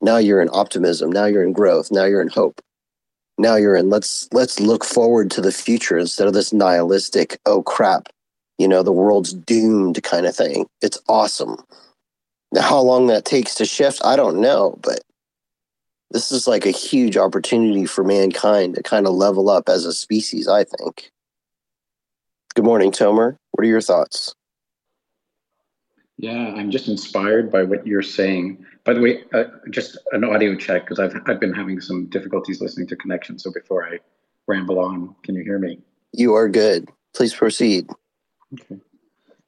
Now you're in optimism. Now you're in growth. Now you're in hope now you're in. Let's let's look forward to the future instead of this nihilistic oh crap you know the world's doomed kind of thing. It's awesome. Now how long that takes to shift i don't know but this is like a huge opportunity for mankind to kind of level up as a species i think. Good morning tomer. What are your thoughts yeah i'm just inspired by what you're saying by the way uh, just an audio check because I've, I've been having some difficulties listening to connection so before i ramble on can you hear me you are good please proceed Okay.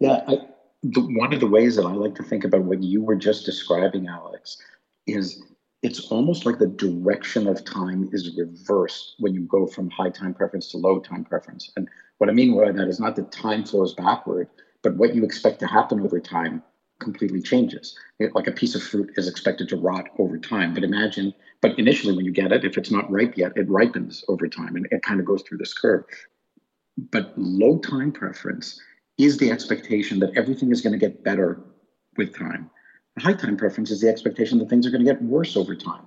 Yeah, I, the, one of the ways that I like to think about what you were just describing, Alex, is it's almost like the direction of time is reversed when you go from high time preference to low time preference. And what I mean by that is not that time flows backward, but what you expect to happen over time completely changes. It, like a piece of fruit is expected to rot over time. But imagine, but initially when you get it, if it's not ripe yet, it ripens over time and it kind of goes through this curve. But low time preference is the expectation that everything is going to get better with time. High time preference is the expectation that things are going to get worse over time.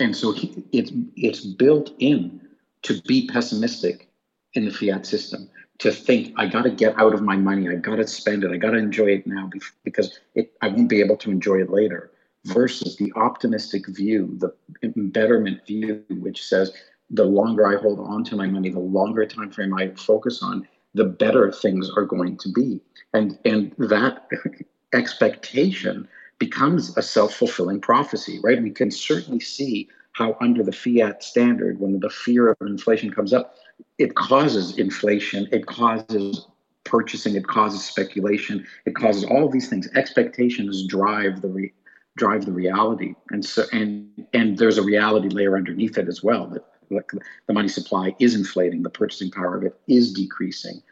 And so it's it's built in to be pessimistic in the fiat system, to think I got to get out of my money, I got to spend it, I got to enjoy it now because it, I won't be able to enjoy it later. Versus the optimistic view, the betterment view, which says the longer I hold on to my money, the longer time frame I focus on, the better things are going to be. And, and that expectation becomes a self-fulfilling prophecy, right? We can certainly see how under the fiat standard, when the fear of inflation comes up, it causes inflation, it causes purchasing, it causes speculation, it causes all these things. Expectations drive the re- drive the reality, and so and and there's a reality layer underneath it as well that the money supply is inflating, the purchasing power of it is decreasing.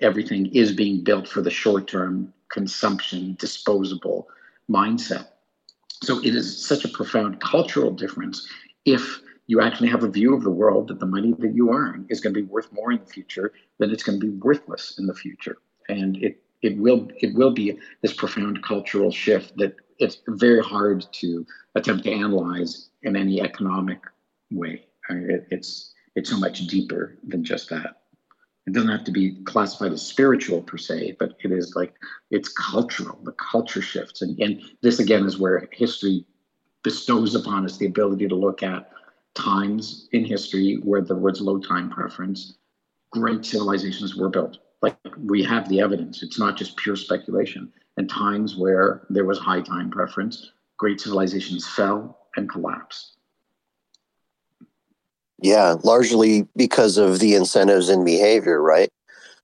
Everything is being built for the short term consumption, disposable mindset. So it is such a profound cultural difference if you actually have a view of the world that the money that you earn is going to be worth more in the future than it's going to be worthless in the future. And it it will it will be this profound cultural shift that it's very hard to attempt to analyze in any economic way. It, it's it's so much deeper than just that. It doesn't have to be classified as spiritual per se, but it is like it's cultural. The culture shifts, and and this again is where history bestows upon us the ability to look at times in history where there was low time preference. Great civilizations were built. Like we have the evidence. It's not just pure speculation. And times where there was high time preference, great civilizations fell and collapsed. Yeah, largely because of the incentives in behavior, right?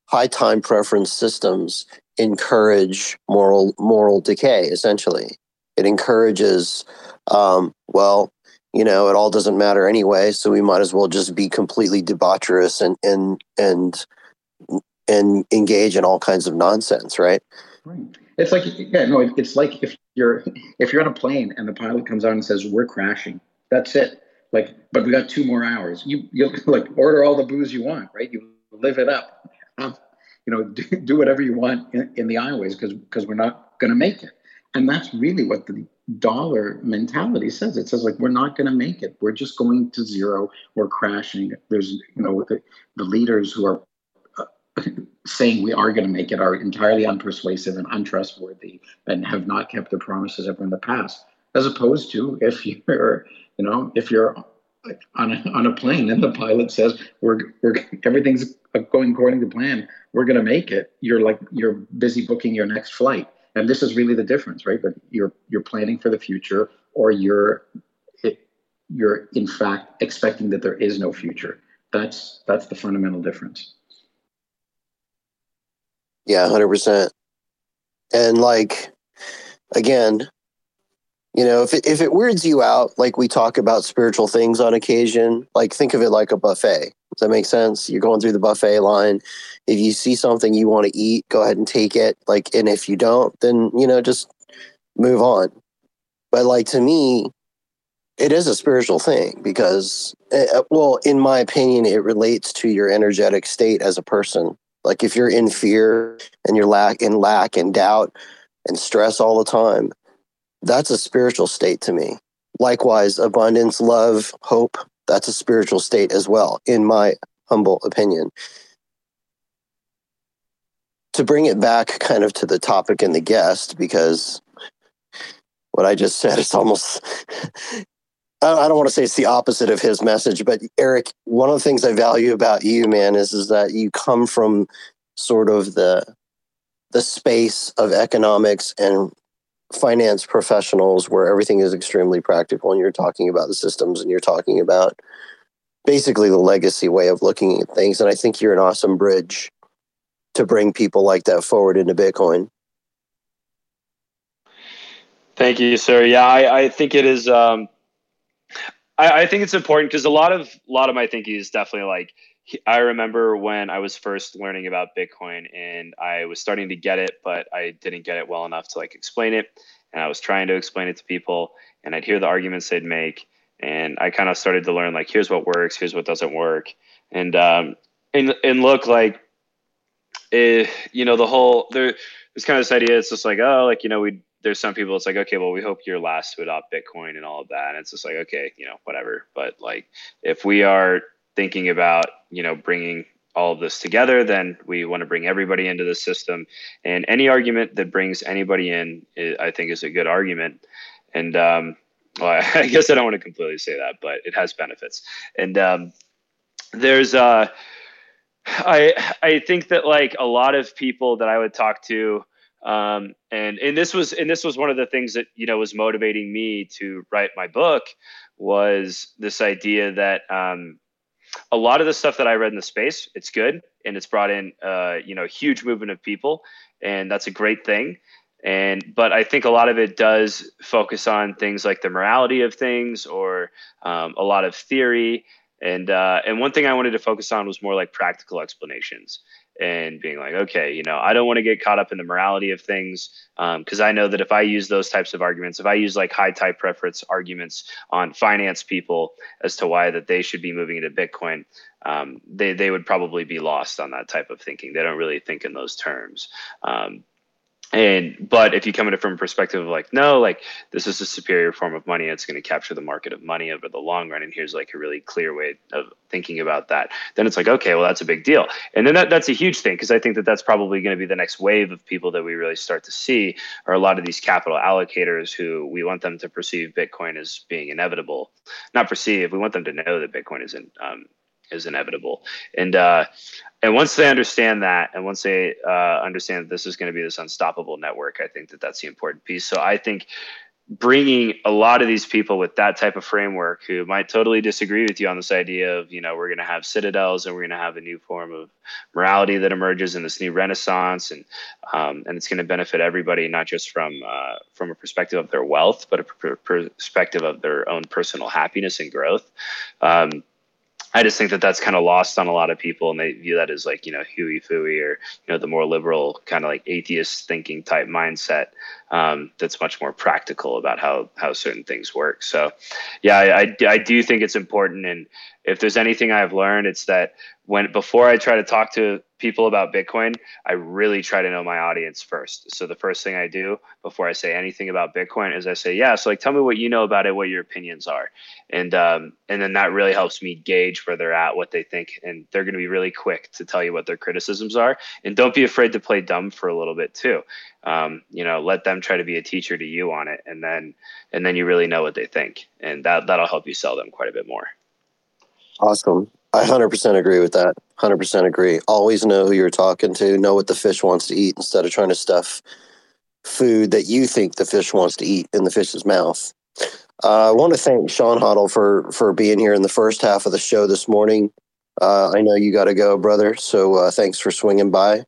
High time preference systems encourage moral moral decay. Essentially, it encourages, um, well, you know, it all doesn't matter anyway, so we might as well just be completely debaucherous and and and and engage in all kinds of nonsense, right? Right. It's like yeah, no, it's like if you're if you're on a plane and the pilot comes out and says we're crashing. That's it like, but we got two more hours. You you like order all the booze you want, right? You live it up. Um, you know, do, do, whatever you want in, in the aisleways because because we're not going to make it. And that's really what the dollar mentality says. It says like we're not going to make it. We're just going to zero. We're crashing. There's you know the, the leaders who are uh, saying we are going to make it are entirely unpersuasive and untrustworthy and have not kept their promises ever in the past. As opposed to if you're you know, if you're on a, on a plane and the pilot says we're we're everything's going according to plan, we're going to make it. You're like you're busy booking your next flight, and this is really the difference, right? But you're you're planning for the future, or you're it, you're in fact expecting that there is no future. That's that's the fundamental difference. Yeah, hundred percent. And like again, You know, if it, if it weirds you out, like we talk about spiritual things on occasion, like think of it like a buffet. Does that make sense? You're going through the buffet line. If you see something you want to eat, go ahead and take it. Like, and if you don't, then, you know, just move on. But like to me, it is a spiritual thing because, uh, well, in my opinion, it relates to your energetic state as a person. Like if you're in fear and you're lack in lack and doubt and stress all the time, that's a spiritual state to me. Likewise, abundance, love, hope, that's a spiritual state as well, in my humble opinion. To bring it back kind of to the topic and the guest, because what I just said is almost, I don't want to say it's the opposite of his message, but Eric, one of the things I value about you, man, is, is that you come from sort of the, the space of economics and finance professionals where everything is extremely practical and you're talking about the systems and you're talking about basically the legacy way of looking at things and i think you're an awesome bridge to bring people like that forward into bitcoin Thank you, sir. Yeah, I, I think it is. Um, I, I think it's important because a lot of a lot of my thinking is definitely like I remember when I was first learning about Bitcoin and I was starting to get it, but I didn't get it well enough to like explain it. And I was trying to explain it to people and I'd hear the arguments they'd make. And I kind of started to learn like, here's what works, here's what doesn't work. And, um, and, and look like, it, eh, you know, the whole, there, there's kind of this idea. It's just like, oh, like, you know, we, there's some people it's like okay well we hope you're last to adopt bitcoin and all of that and it's just like okay you know whatever but like if we are thinking about you know bringing all of this together then we want to bring everybody into the system and any argument that brings anybody in i think is a good argument and um, well, I guess I don't want to completely say that, but it has benefits. And um, there's, uh, I I think that like a lot of people that I would talk to, um, and and this was and this was one of the things that you know was motivating me to write my book was this idea that um, a lot of the stuff that I read in the space, it's good and it's brought in, uh, you know, huge movement of people, and that's a great thing. And but I think a lot of it does focus on things like the morality of things or um, a lot of theory. And uh, and one thing I wanted to focus on was more like practical explanations and being like, okay, you know, I don't want to get caught up in the morality of things because um, I know that if I use those types of arguments, if I use like high type preference arguments on finance people as to why that they should be moving into Bitcoin, um, they they would probably be lost on that type of thinking. They don't really think in those terms. Um, and but if you come at it from a perspective of like no like this is a superior form of money it's going to capture the market of money over the long run and here's like a really clear way of thinking about that then it's like okay well that's a big deal. And then that, that's a huge thing because i think that that's probably going to be the next wave of people that we really start to see are a lot of these capital allocators who we want them to perceive bitcoin as being inevitable. Not perceive we want them to know that bitcoin isn't um, is inevitable. And uh, and once they understand that, and once they uh, understand that this is going to be this unstoppable network, I think that that's the important piece. So I think bringing a lot of these people with that type of framework who might totally disagree with you on this idea of you know we're going to have citadels and we're going to have a new form of morality that emerges in this new renaissance and um, and it's going to benefit everybody not just from uh, from a perspective of their wealth but a perspective of their own personal happiness and growth um, I just think that that's kind of lost on a lot of people, and they view that as like you know hooey fooey or you know the more liberal kind of like atheist thinking type mindset um, that's much more practical about how how certain things work. So, yeah, I, I, I do think it's important, and if there's anything I've learned, it's that when before I try to talk to people about Bitcoin, I really try to know my audience first. So the first thing I do before I say anything about Bitcoin is I say, yeah, so like tell me what you know about it, what your opinions are, and um, and then that really helps me gauge where they're at, what they think, and they're going to be really quick to tell you what their criticisms are, and don't be afraid to play dumb for a little bit too. Um, you know, let them try to be a teacher to you on it, and then and then you really know what they think, and that that'll help you sell them quite a bit more. Awesome. I 100% agree with that. 100% agree. Always know who you're talking to, know what the fish wants to eat instead of trying to stuff food that you think the fish wants to eat in the fish's mouth. Uh, I want to thank Shawn Hoddle for for being here in the first half of the show this morning. Uh, I know you got to go, brother. So uh, thanks for swinging by.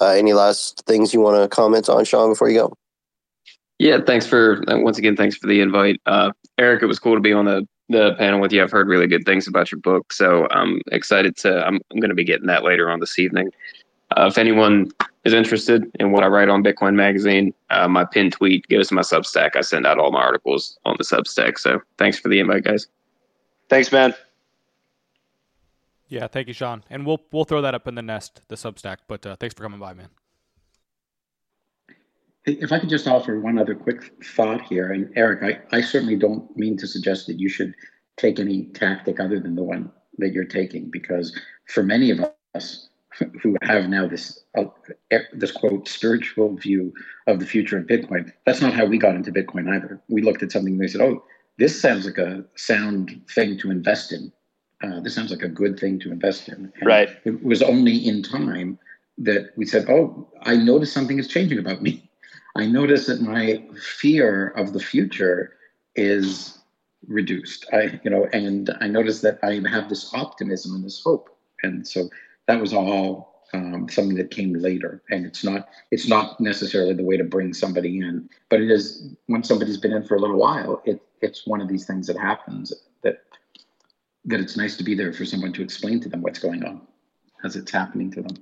Uh, any last things you want to comment on, Shawn, before you go? Yeah, thanks for once again. Thanks for the invite, uh, Eric. It was cool to be on the the panel with you. I've heard really good things about your book, so I'm excited to. I'm, I'm going to be getting that later on this evening. Uh, if anyone is interested in what I write on Bitcoin Magazine, uh, my pin tweet goes to my Substack. I send out all my articles on the Substack. So thanks for the invite, guys. Thanks, man. Yeah, thank you, Shawn. And we'll we'll throw that up in the nest, the Substack. But uh, thanks for coming by, man. If I could just offer one other quick thought here, and Eric, I, I certainly don't mean to suggest that you should take any tactic other than the one that you're taking, because for many of us who have now this uh, this quote spiritual view of the future of Bitcoin, that's not how we got into Bitcoin either. We looked at something and we said, "Oh, this sounds like a sound thing to invest in. Uh, this sounds like a good thing to invest in." And right. It was only in time that we said, "Oh, I noticed something is changing about me." I notice that my fear of the future is reduced. I, you know, and I notice that I have this optimism and this hope. And so that was all um, something that came later. And it's not it's not necessarily the way to bring somebody in, but it is when somebody's been in for a little while. It it's one of these things that happens that that it's nice to be there for someone to explain to them what's going on as it's happening to them.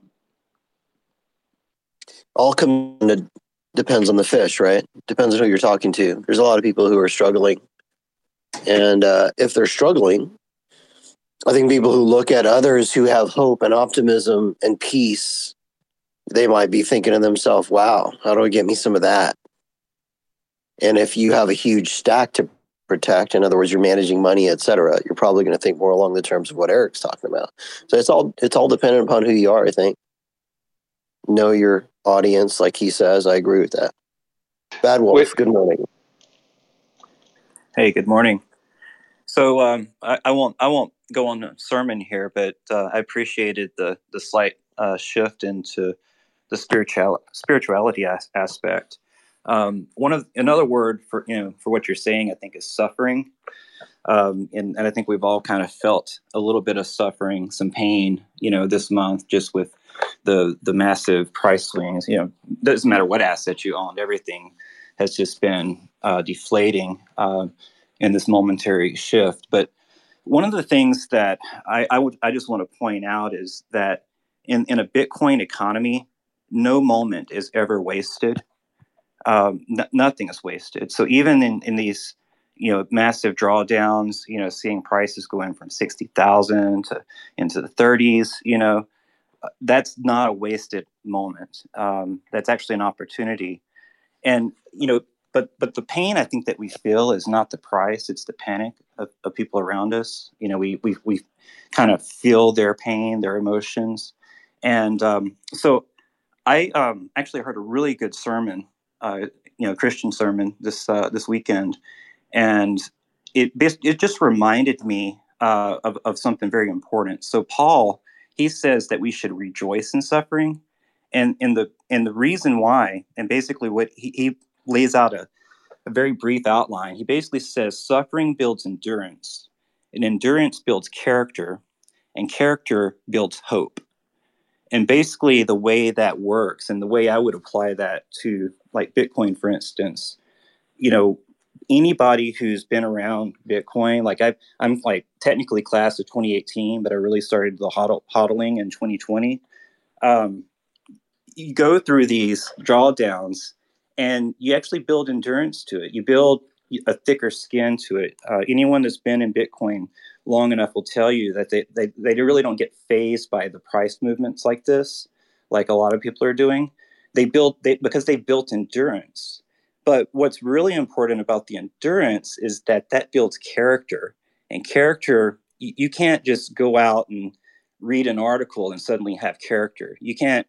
All come to depends on the fish, right? Depends on who you're talking to. There's a lot of people who are struggling. And uh, if they're struggling, I think people who look at others who have hope and optimism and peace, they might be thinking to themselves, wow, how do I get me some of that? And if you have a huge stack to protect, in other words, you're managing money, et cetera, you're probably going to think more along the terms of what Eric's talking about. So it's all it's all dependent upon who you are, I think. Know your audience, like he says. I agree with that. Bad Wolf, Wait. good morning. Hey, good morning. So um, I, I, won't I won't go on a sermon here, but uh, I appreciated the the slight uh, shift into the spiritual spirituality as- aspect. Um, one of another word for you know for what you're saying, I think, is suffering, um, and, and I think we've all kind of felt a little bit of suffering, some pain, you know, this month just with the the massive price swings. You know, doesn't matter what asset you owned, everything has just been uh, deflating uh, in this momentary shift. But one of the things that I, I would I just want to point out is that in in a Bitcoin economy, no moment is ever wasted. Um, n- nothing is wasted. So even in, in these you know massive drawdowns you know seeing prices going from 60,000 to into the 30s you know that's not a wasted moment. Um, that's actually an opportunity. And you know, but but the pain I think that we feel is not the price; it's the panic of, of people around us. You know, we we we kind of feel their pain, their emotions, and um, so I um, actually heard a really good sermon, uh, you know, Christian sermon this uh, this weekend, and it it just reminded me uh, of of something very important. So Paul he says that we should rejoice in suffering. And and the and the reason why and basically what he, he lays out a, a very brief outline. He basically says suffering builds endurance and endurance builds character and character builds hope. And basically the way that works and the way i would apply that to like bitcoin for instance you know anybody who's been around Bitcoin, like I, I'm like technically class of 2018, but I really started the hodl, hodling in 2020. Um, you go through these drawdowns and you actually build endurance to it. You build a thicker skin to it. Uh, anyone that's been in Bitcoin long enough will tell you that they, they, they really don't get fazed by the price movements like this, like a lot of people are doing. They build they, because they built endurance but what's really important about the endurance is that that builds character. And character, you, you can't just go out and read an article and suddenly have character. You can't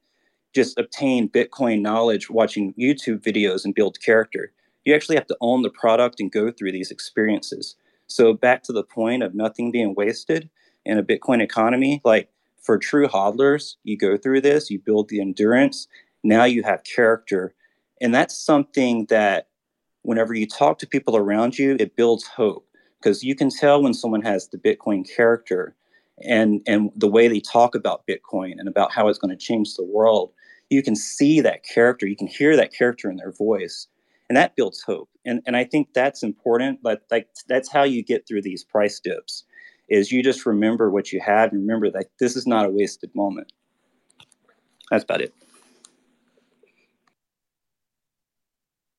just obtain Bitcoin knowledge watching YouTube videos and build character. You actually have to own the product and go through these experiences. So, back to the point of nothing being wasted in a Bitcoin economy, like for true hodlers, you go through this, you build the endurance, now you have character and that's something that whenever you talk to people around you, it builds hope because you can tell when someone has the Bitcoin character and and the way they talk about Bitcoin and about how it's going to change the world. You can see that character, you can hear that character in their voice. and that builds hope. And and I think that's important. But like that's how you get through these price dips, is you just remember what you had and remember that this is not a wasted moment. That's about it.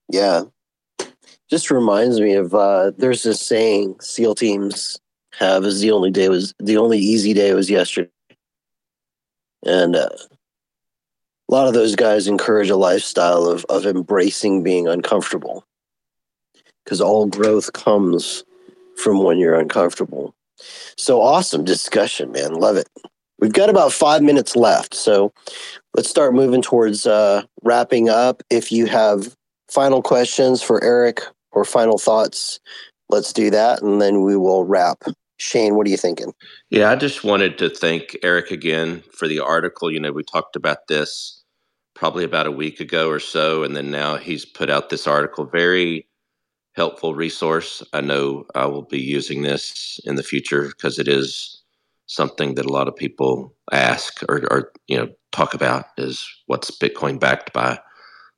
Yeah. Just reminds me of uh there's this saying SEAL teams have is the only day was the only easy day was yesterday. And uh, a lot of those guys encourage a lifestyle of of embracing being uncomfortable. Cuz all growth comes from when you're uncomfortable. So awesome discussion, man. Love it. We've got about 5 minutes left. So let's start moving towards uh wrapping up. If you have final questions for Eric or final thoughts, let's do that and then we will wrap. Shane, what are you thinking? Yeah, I just wanted to thank Eric again for the article. You know, we talked about this probably about a week ago or so, and then now he's put out this article. Very helpful resource. I know I will be using this in the future because it is something that a lot of people ask or, or you know talk about is what's Bitcoin backed by.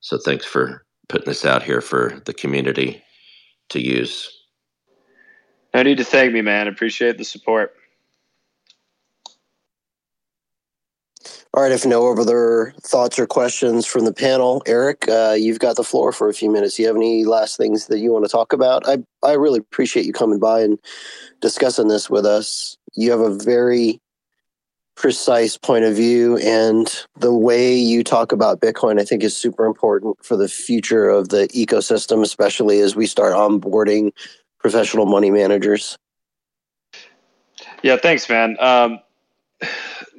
So thanks for putting this out here for the community to use. No need to thank me, man. Appreciate the support. All right, if no other thoughts or questions from the panel, Eric, uh, you've got the floor for a few minutes. Do you have any last things that you want to talk about? I, I really appreciate you coming by and discussing this with us. You have a very precise point of view, and the way you talk about Bitcoin, I think, is super important for the future of the ecosystem, especially as we start onboarding professional money managers. Yeah, thanks, man. Um,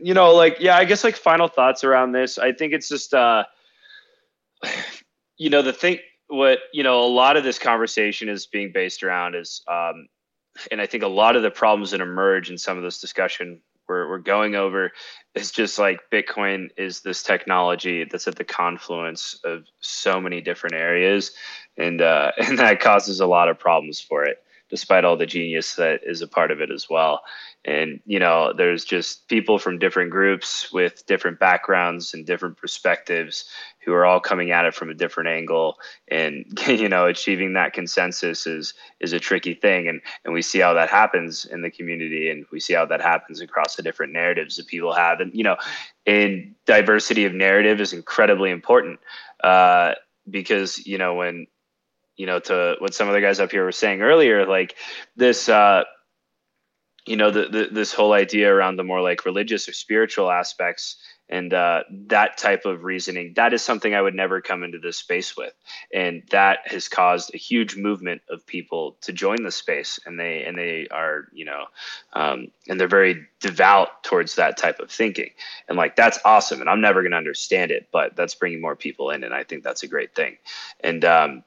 you know, like, yeah, I guess like final thoughts around this. I think it's just, uh, you know, the thing, what, you know, a lot of this conversation is being based around is, um, and I think a lot of the problems that emerge in some of this discussion we're, we're going over is just like Bitcoin is this technology that's at the confluence of so many different areas. And, uh, and that causes a lot of problems for it, despite all the genius that is a part of it as well. And you know there's just people from different groups with different backgrounds and different perspectives who are all coming at it from a different angle. And you know achieving that consensus is is a tricky thing. And and we see how that happens in the community and we see how that happens across the different narratives that people have. And you know and diversity of narrative is incredibly important uh, because you know when you know to what some of the guys up here were saying earlier like this uh you know the, the, this whole idea around the more like religious or spiritual aspects and uh, that type of reasoning that is something i would never come into this space with. And that has caused a huge movement of people to join the space and they and they are you know um, and they're very devout towards that type of thinking. And like that's awesome and i'm never going to understand it but that's bringing more people in and i think that's a great thing. And um,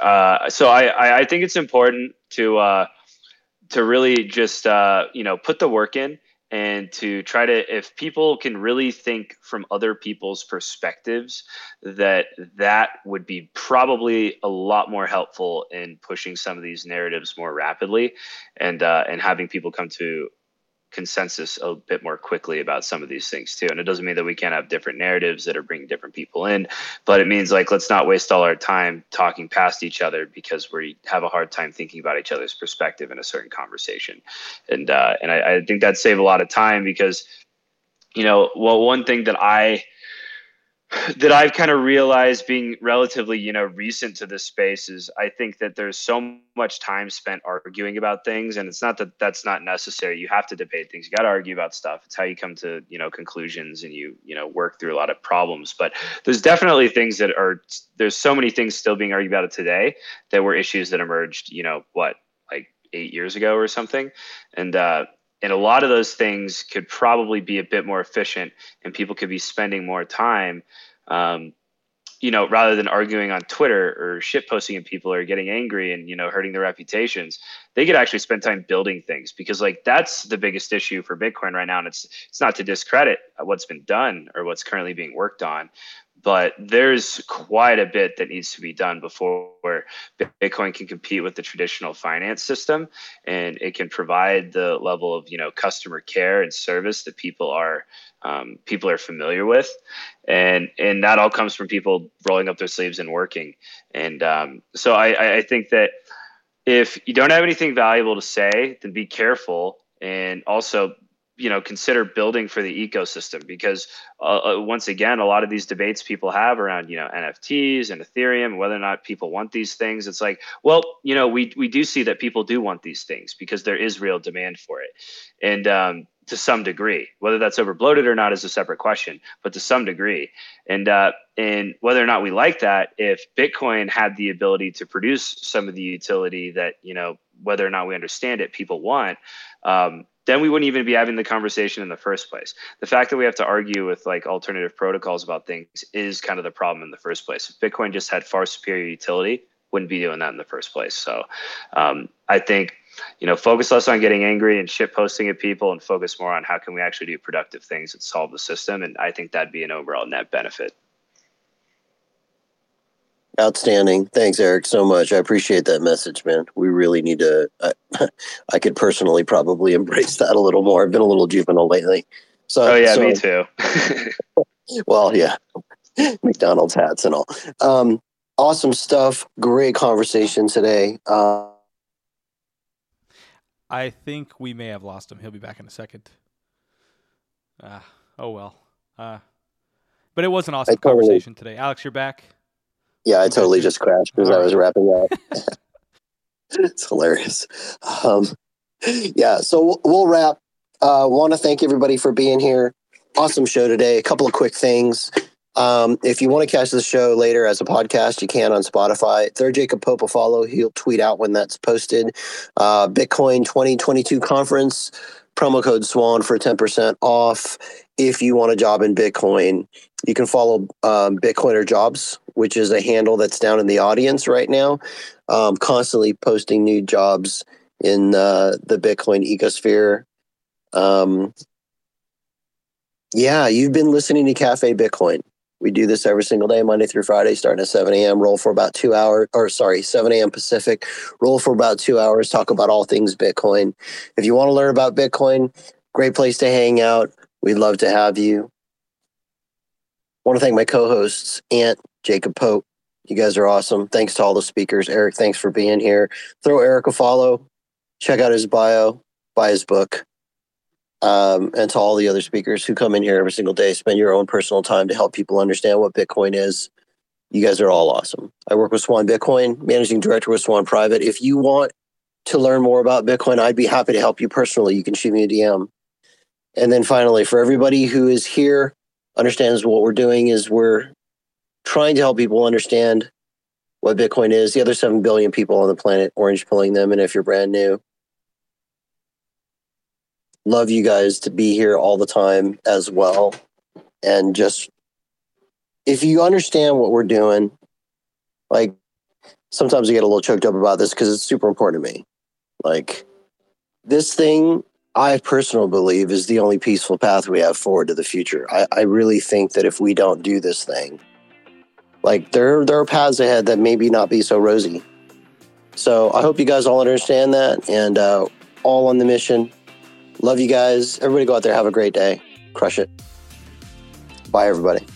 uh, so I, I think it's important to uh, to really just uh, you know put the work in and to try to if people can really think from other people's perspectives that that would be probably a lot more helpful in pushing some of these narratives more rapidly and uh, and having people come to consensus a bit more quickly about some of these things too. And it doesn't mean that we can't have different narratives that are bringing different people in, but it means like let's not waste all our time talking past each other because we have a hard time thinking about each other's perspective in a certain conversation. And uh, and I, I think that save a lot of time because you know, well, one thing that I that I've kind of realized being relatively, you know, recent to this space is I think that there's so much time spent arguing about things and it's not that that's not necessary. You have to debate things. You got to argue about stuff. It's how you come to, you know, conclusions and you, you know, work through a lot of problems. But there's definitely things that are there's so many things still being argued about today that were issues that emerged, you know, what, like 8 years ago or something. And uh and a lot of those things could probably be a bit more efficient and people could be spending more time um, you know rather than arguing on twitter or shit posting at people or getting angry and you know hurting their reputations they could actually spend time building things because like that's the biggest issue for bitcoin right now. And it's it's not to discredit what's been done or what's currently being worked on but there's quite a bit that needs to be done before Bitcoin can compete with the traditional finance system, and it can provide the level of you know customer care and service that people are um, people are familiar with, and and that all comes from people rolling up their sleeves and working. And um, so I, I think that if you don't have anything valuable to say, then be careful and also you know consider building for the ecosystem because uh, uh, once again a lot of these debates people have around you know nfts and ethereum whether or not people want these things it's like well you know we we do see that people do want these things because there is real demand for it. And um, to some degree whether that's over bloated or not is a separate question but to some degree. And uh, and whether or not we like that if bitcoin had the ability to produce some of the utility that you know whether or not we understand it people want um, then we wouldn't even be having the conversation in the first place. The fact that we have to argue with like alternative protocols about things is kind of the problem in the first place. If Bitcoin just had far superior utility, wouldn't be doing that in the first place. So um, I think you know focus less on getting angry and shit posting at people and focus more on how can we actually do productive things that solve the system. And I think that'd be an overall net benefit. Outstanding. Thanks, Eric, so much. I appreciate that message, man. We really need to. I, I could personally probably embrace that a little more. I've been a little juvenile lately. So, oh yeah, so, me too. well, yeah, McDonald's hats and all. Um, awesome stuff. Great conversation today. Uh, I think we may have lost him. He'll be back in a second. Uh, oh well. Uh, but it was an awesome conversation today. Alex, you're back. Yeah, I totally just crashed because I was wrapping up. it's hilarious. Um, yeah, so we'll wrap. Uh, Want to thank everybody for being here. Awesome show today. A couple of quick things. Um, if you want to catch the show later as a podcast, you can on Spotify. Third Jacob Pope will follow. He'll tweet out when that's posted. Uh, Bitcoin 2022 conference promo code SWAN for 10% off. If you want a job in Bitcoin, you can follow um, Bitcoiner Jobs, which is a handle that's down in the audience right now, um, constantly posting new jobs in uh, the Bitcoin ecosphere. Um, yeah, you've been listening to Cafe Bitcoin. We do this every single day, Monday through Friday, starting at 7 a.m. Roll for about two hours, or sorry, 7 a.m. Pacific. Roll for about two hours. Talk about all things Bitcoin. If you want to learn about Bitcoin, great place to hang out. We'd love to have you. I want to thank my co-hosts, Ant, Jacob Pope. You guys are awesome. Thanks to all the speakers. Eric, thanks for being here. Throw Eric a follow. Check out his bio. Buy his book um, and to all the other speakers who come in here every single day, spend your own personal time to help people understand what Bitcoin is. You guys are all awesome. I work with Swan Bitcoin, managing director with Swan Private. If you want to learn more about Bitcoin, I'd be happy to help you personally. You can shoot me a DM. And then finally, for everybody who is here, understands what we're doing is we're trying to help people understand what Bitcoin is. The other 7 billion people on the planet, orange pilling them. And if you're brand new, love you guys to be here all the time as well. And just if you understand what we're doing, like sometimes I get a little choked up about this because it's super important to me. Like this thing, I personally believe is the only peaceful path we have forward to the future. I, I really think that if we don't do this thing, like there there are paths ahead that maybe not be so rosy. So I hope you guys all understand that and uh, all on the mission Love you guys. Everybody go out there. Have a great day. Crush it. Bye, everybody.